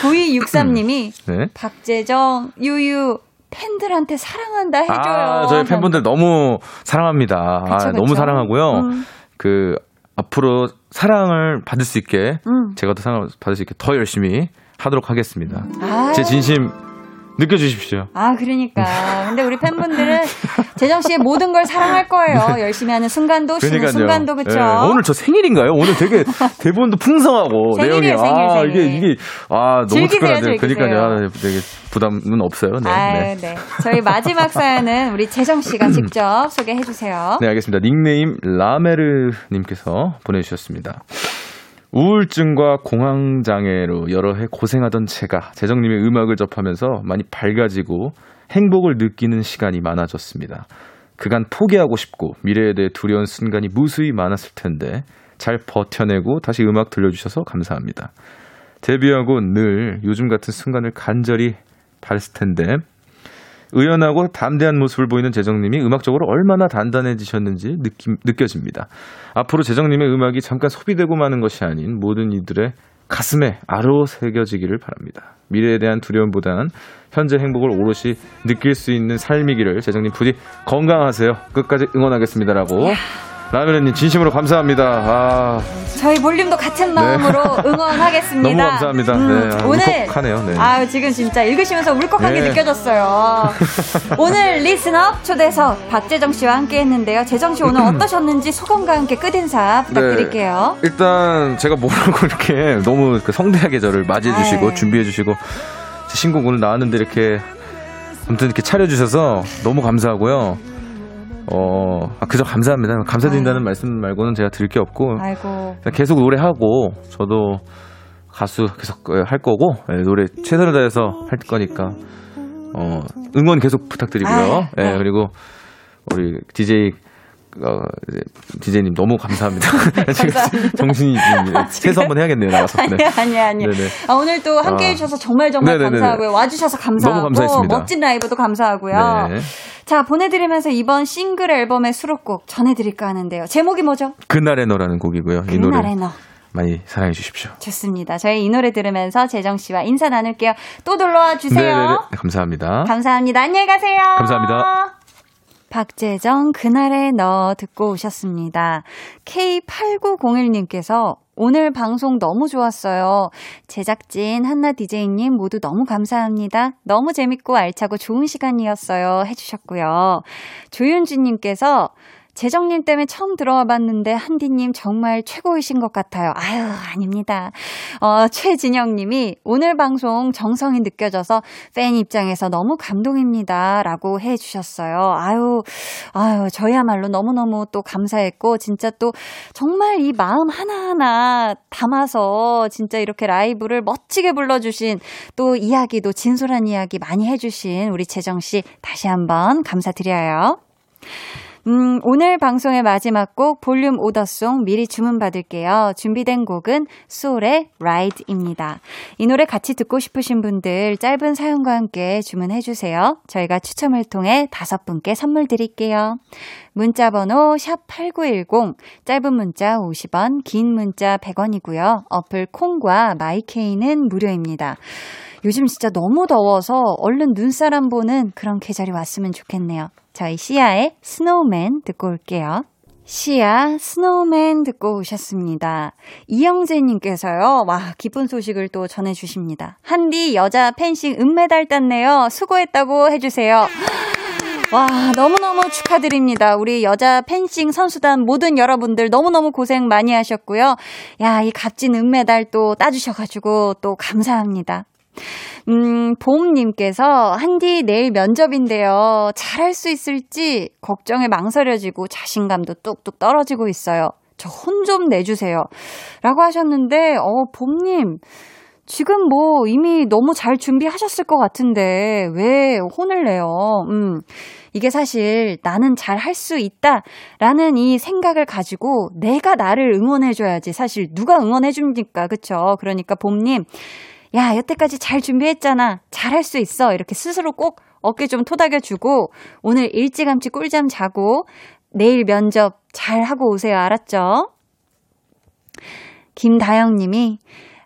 K9263님이 네. 박재정, 유유, 팬들한테 사랑한다 해줘요. 아, 저희 팬분들 너무 사랑합니다. 그쵸, 그쵸. 아, 너무 사랑하고요. 음. 그, 앞으로 사랑을 받을 수 있게, 음. 제가 더 사랑을 받을 수 있게 더 열심히 하도록 하겠습니다. 아~ 제 진심 느껴주십시오. 아, 그러니까. 근데 우리 팬분들은 재정 씨의 모든 걸 사랑할 거예요. 네. 열심히 하는 순간도, 쉬는 순간도, 그쵸? 네. 오늘 저 생일인가요? 오늘 되게 대본도 풍성하고 내용이. 생일, 아, 생일. 이게, 이게, 아, 너무 특별한데. 그러니까요. 아, 되게 부담은 없어요. 네. 아, 네. 네. 저희 마지막 사연은 우리 재정 씨가 직접 소개해 주세요. 네, 알겠습니다. 닉네임 라메르님께서 보내주셨습니다. 우울증과 공황장애로 여러 해 고생하던 제가 재정님의 음악을 접하면서 많이 밝아지고 행복을 느끼는 시간이 많아졌습니다. 그간 포기하고 싶고 미래에 대해 두려운 순간이 무수히 많았을 텐데 잘 버텨내고 다시 음악 들려주셔서 감사합니다. 데뷔하고 늘 요즘 같은 순간을 간절히 바랬을 텐데 의연하고 담대한 모습을 보이는 재정님이 음악적으로 얼마나 단단해지셨는지 느낌, 느껴집니다. 앞으로 재정님의 음악이 잠깐 소비되고 마는 것이 아닌 모든 이들의 가슴에 아로 새겨지기를 바랍니다. 미래에 대한 두려움보다는 현재 행복을 오롯이 느낄 수 있는 삶이기를 재정님 부디 건강하세요. 끝까지 응원하겠습니다라고. 라면님 진심으로 감사합니다. 아. 저희 볼륨도 같은 마음으로 네. 응원하겠습니다. 너무 감사합니다. 음, 네, 아, 오늘 울컥하네요. 네. 아 지금 진짜 읽으시면서 울컥한 게 네. 느껴졌어요. 오늘 리스너 초대석 박재정 씨와 함께했는데요. 재정 씨 오늘 어떠셨는지 소감과 함께 끝 인사 부탁드릴게요. 네, 일단 제가 모르고 이렇게 너무 그 성대하게 저를 맞이해주시고 준비해주시고 신곡 오늘 나왔는데 이렇게 아무튼 이렇게 차려주셔서 너무 감사하고요. 어, 아, 그저 감사합니다. 감사드린다는 아유. 말씀 말고는 제가 드릴 게 없고. 아이고. 계속 노래하고, 저도 가수 계속 어, 할 거고, 네, 노래 최선을 다해서 할 거니까, 어, 응원 계속 부탁드리고요. 예, 네, 그리고 우리 DJ 어, 디제이님 너무 감사합니다. 지금 정신이 지금 세수 한번 해야겠네요, 나가서. 네. 아니, 아니, 아니. 아, 오늘 또 함께 아. 해주셔서 정말 정말 네네네. 감사하고요. 와주셔서 감사하고. 너무 감사했습니다. 멋진 라이브도 감사하고요. 네. 자, 보내드리면서 이번 싱글 앨범의 수록곡 전해드릴까 하는데요. 제목이 뭐죠? 그날의 너라는 곡이고요. 이 노래. 그날의 너. 많이 사랑해 주십시오. 좋습니다. 저희 이 노래 들으면서 재정 씨와 인사 나눌게요. 또 놀러와 주세요. 네네네. 감사합니다. 감사합니다. 안녕히 가세요. 감사합니다. 박재정 그날의 너 듣고 오셨습니다. K8901님께서 오늘 방송 너무 좋았어요. 제작진 한나 디제이님 모두 너무 감사합니다. 너무 재밌고 알차고 좋은 시간이었어요. 해주셨고요. 조윤주님께서 재정님 때문에 처음 들어와 봤는데 한디님 정말 최고이신 것 같아요. 아유, 아닙니다. 어, 최진영님이 오늘 방송 정성이 느껴져서 팬 입장에서 너무 감동입니다. 라고 해 주셨어요. 아유, 아유, 저야말로 너무너무 또 감사했고, 진짜 또 정말 이 마음 하나하나 담아서 진짜 이렇게 라이브를 멋지게 불러주신 또 이야기도 진솔한 이야기 많이 해주신 우리 재정씨 다시 한번 감사드려요. 음, 오늘 방송의 마지막 곡 볼륨 오더송 미리 주문 받을게요. 준비된 곡은 소울의 Ride입니다. 이 노래 같이 듣고 싶으신 분들 짧은 사연과 함께 주문해 주세요. 저희가 추첨을 통해 다섯 분께 선물 드릴게요. 문자 번호 샵8910, 짧은 문자 50원, 긴 문자 100원이고요. 어플 콩과 마이케이는 무료입니다. 요즘 진짜 너무 더워서 얼른 눈사람 보는 그런 계절이 왔으면 좋겠네요. 저희 Sia의 Snowman 듣고 올게요. Sia Snowman 듣고 오셨습니다. 이영재님께서요, 와, 기쁜 소식을 또 전해주십니다. 한디 여자 펜싱 은메달 땄네요. 수고했다고 해주세요. 와, 너무너무 축하드립니다. 우리 여자 펜싱 선수단 모든 여러분들 너무너무 고생 많이 하셨고요. 야, 이 값진 은메달 또 따주셔가지고 또 감사합니다. 음, 봄님께서, 한디 내일 면접인데요. 잘할 수 있을지 걱정에 망설여지고 자신감도 뚝뚝 떨어지고 있어요. 저 혼 좀 내주세요. 라고 하셨는데, 어, 봄님. 지금 뭐 이미 너무 잘 준비하셨을 것 같은데 왜 혼을 내요? 음. 이게 사실 나는 잘 할 수 있다 라는 이 생각을 가지고 내가 나를 응원해줘야지 사실 누가 응원해줍니까? 그쵸? 그러니까 봄님 야, 여태까지 잘 준비했잖아. 잘할 수 있어. 이렇게 스스로 꼭 어깨 좀 토닥여주고, 오늘 일찌감치 꿀잠 자고, 내일 면접 잘 하고 오세요. 알았죠? 김다영 님이,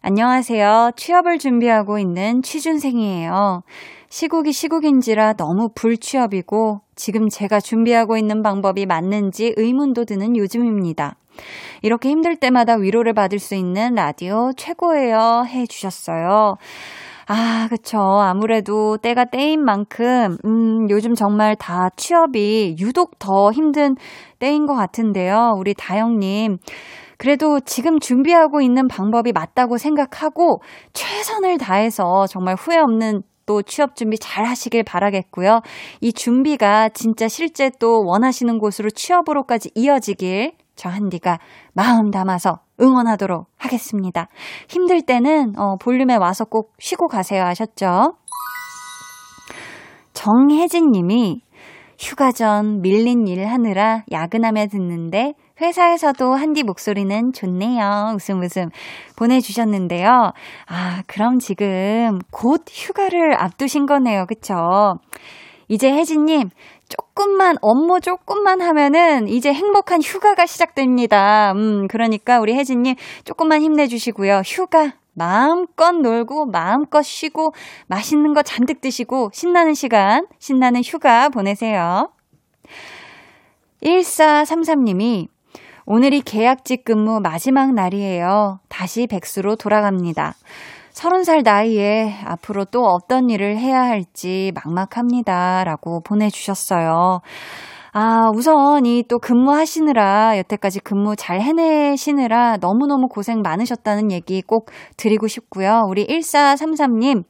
안녕하세요. 취업을 준비하고 있는 취준생이에요. 시국이 시국인지라 너무 불취업이고, 지금 제가 준비하고 있는 방법이 맞는지 의문도 드는 요즘입니다. 이렇게 힘들 때마다 위로를 받을 수 있는 라디오 최고예요. 해 주셨어요. 아, 그쵸. 아무래도 때가 때인 만큼, 음, 요즘 정말 다 취업이 유독 더 힘든 때인 것 같은데요. 우리 다영님. 그래도 지금 준비하고 있는 방법이 맞다고 생각하고 최선을 다해서 정말 후회 없는 또 취업 준비 잘 하시길 바라겠고요. 이 준비가 진짜 실제 또 원하시는 곳으로 취업으로까지 이어지길 저 한디가 마음 담아서 응원하도록 하겠습니다. 힘들 때는 어, 볼륨에 와서 꼭 쉬고 가세요 하셨죠? 정혜진 님이 휴가 전 밀린 일 하느라 야근하며 듣는데 회사에서도 한디 목소리는 좋네요. 웃음 웃음 보내주셨는데요. 아, 그럼 지금 곧 휴가를 앞두신 거네요. 그쵸? 이제 혜진님, 조금만, 업무 조금만 하면은 이제 행복한 휴가가 시작됩니다. 음, 그러니까 우리 혜진님 조금만 힘내주시고요. 휴가 마음껏 놀고 마음껏 쉬고 맛있는 거 잔뜩 드시고 신나는 시간, 신나는 휴가 보내세요. 1433님이 오늘이 계약직 근무 마지막 날이에요. 다시 백수로 돌아갑니다. 서른 살 나이에 앞으로 또 어떤 일을 해야 할지 막막합니다. 라고 보내주셨어요. 아, 우선 이 또 근무하시느라, 여태까지 근무 잘 해내시느라 너무너무 고생 많으셨다는 얘기 꼭 드리고 싶고요. 우리 1433님,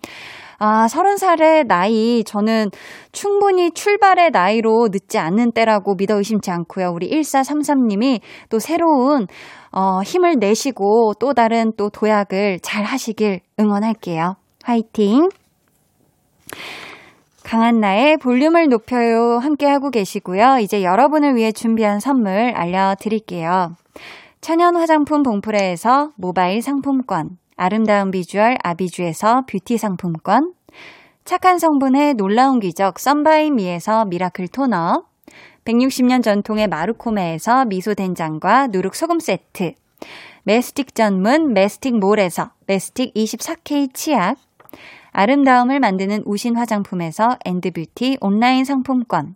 아, 서른 살의 나이, 저는 충분히 출발의 나이로 늦지 않는 때라고 믿어 의심치 않고요. 우리 1433님이 또 새로운, 어, 힘을 내시고 또 다른 또 도약을 잘 하시길 응원할게요. 화이팅! 강한나의 볼륨을 높여요. 함께하고 계시고요. 이제 여러분을 위해 준비한 선물 알려드릴게요. 천연 화장품 봉프레에서 모바일 상품권. 아름다운 비주얼 아비주에서 뷰티 상품권, 착한 성분의 놀라운 기적 썬바이미에서 Miracle 토너, 160년 전통의 마루코메에서 미소된장과 누룩소금 세트, 메스틱 전문 메스틱몰에서 메스틱 24K 치약, 아름다움을 만드는 우신 화장품에서 엔드뷰티 온라인 상품권,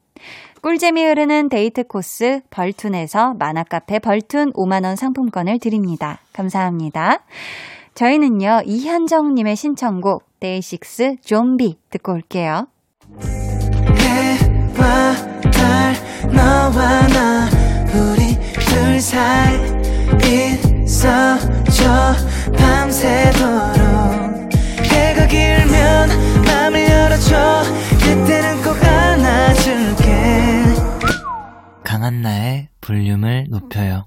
꿀잼이 흐르는 데이트 코스 벌툰에서 만화카페 벌툰 5만원 상품권을 드립니다. 감사합니다. 저희는요, 이현정님의 신청곡, 데이식스 좀비 듣고 올게요. 해와 달, 너와 나, 우리 둘 사이 있어줘, 밤새도록. 해가 길면 맘을 열어줘, 그때는 꼭 안아줄게. 강한 나의 볼륨을 높여요.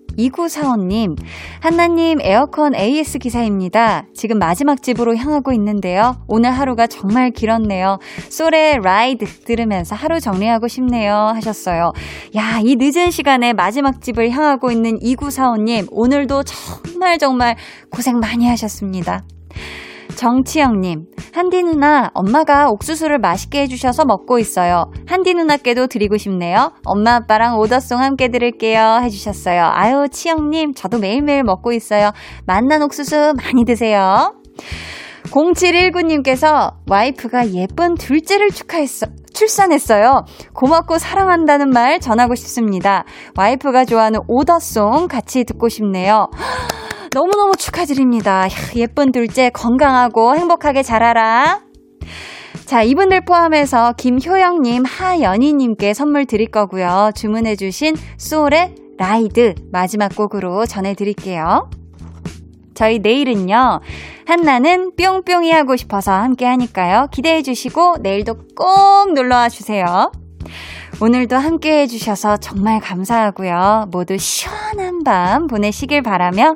2945님, 한나님 에어컨 AS 기사입니다. 지금 마지막 집으로 향하고 있는데요. 오늘 하루가 정말 길었네요. 솔의 Ride 들으면서 하루 정리하고 싶네요. 하셨어요. 야, 이 늦은 시간에 마지막 집을 향하고 있는 2945님, 오늘도 정말 정말 고생 많이 하셨습니다. 정치영님, 한디 누나, 엄마가 옥수수를 맛있게 해주셔서 먹고 있어요. 한디 누나께도 드리고 싶네요. 엄마, 아빠랑 오더송 함께 들을게요. 해주셨어요. 아유, 치영님, 저도 매일매일 먹고 있어요. 만난 옥수수 많이 드세요. 0719님께서 와이프가 예쁜 둘째를 축하했어. 출산했어요. 고맙고 사랑한다는 말 전하고 싶습니다. 와이프가 좋아하는 오더송 같이 듣고 싶네요. 너무너무 축하드립니다. 예쁜 둘째 건강하고 행복하게 자라라. 자, 이분들 포함해서 김효영님, 하연희님께 선물 드릴 거고요. 주문해주신 소울의 라이드 마지막 곡으로 전해드릴게요. 저희 내일은요, 한나는 뿅뿅이 하고 싶어서 함께 하니까요. 기대해 주시고 내일도 꼭 놀러와 주세요. 오늘도 함께 해주셔서 정말 감사하고요. 모두 시원한 밤 보내시길 바라며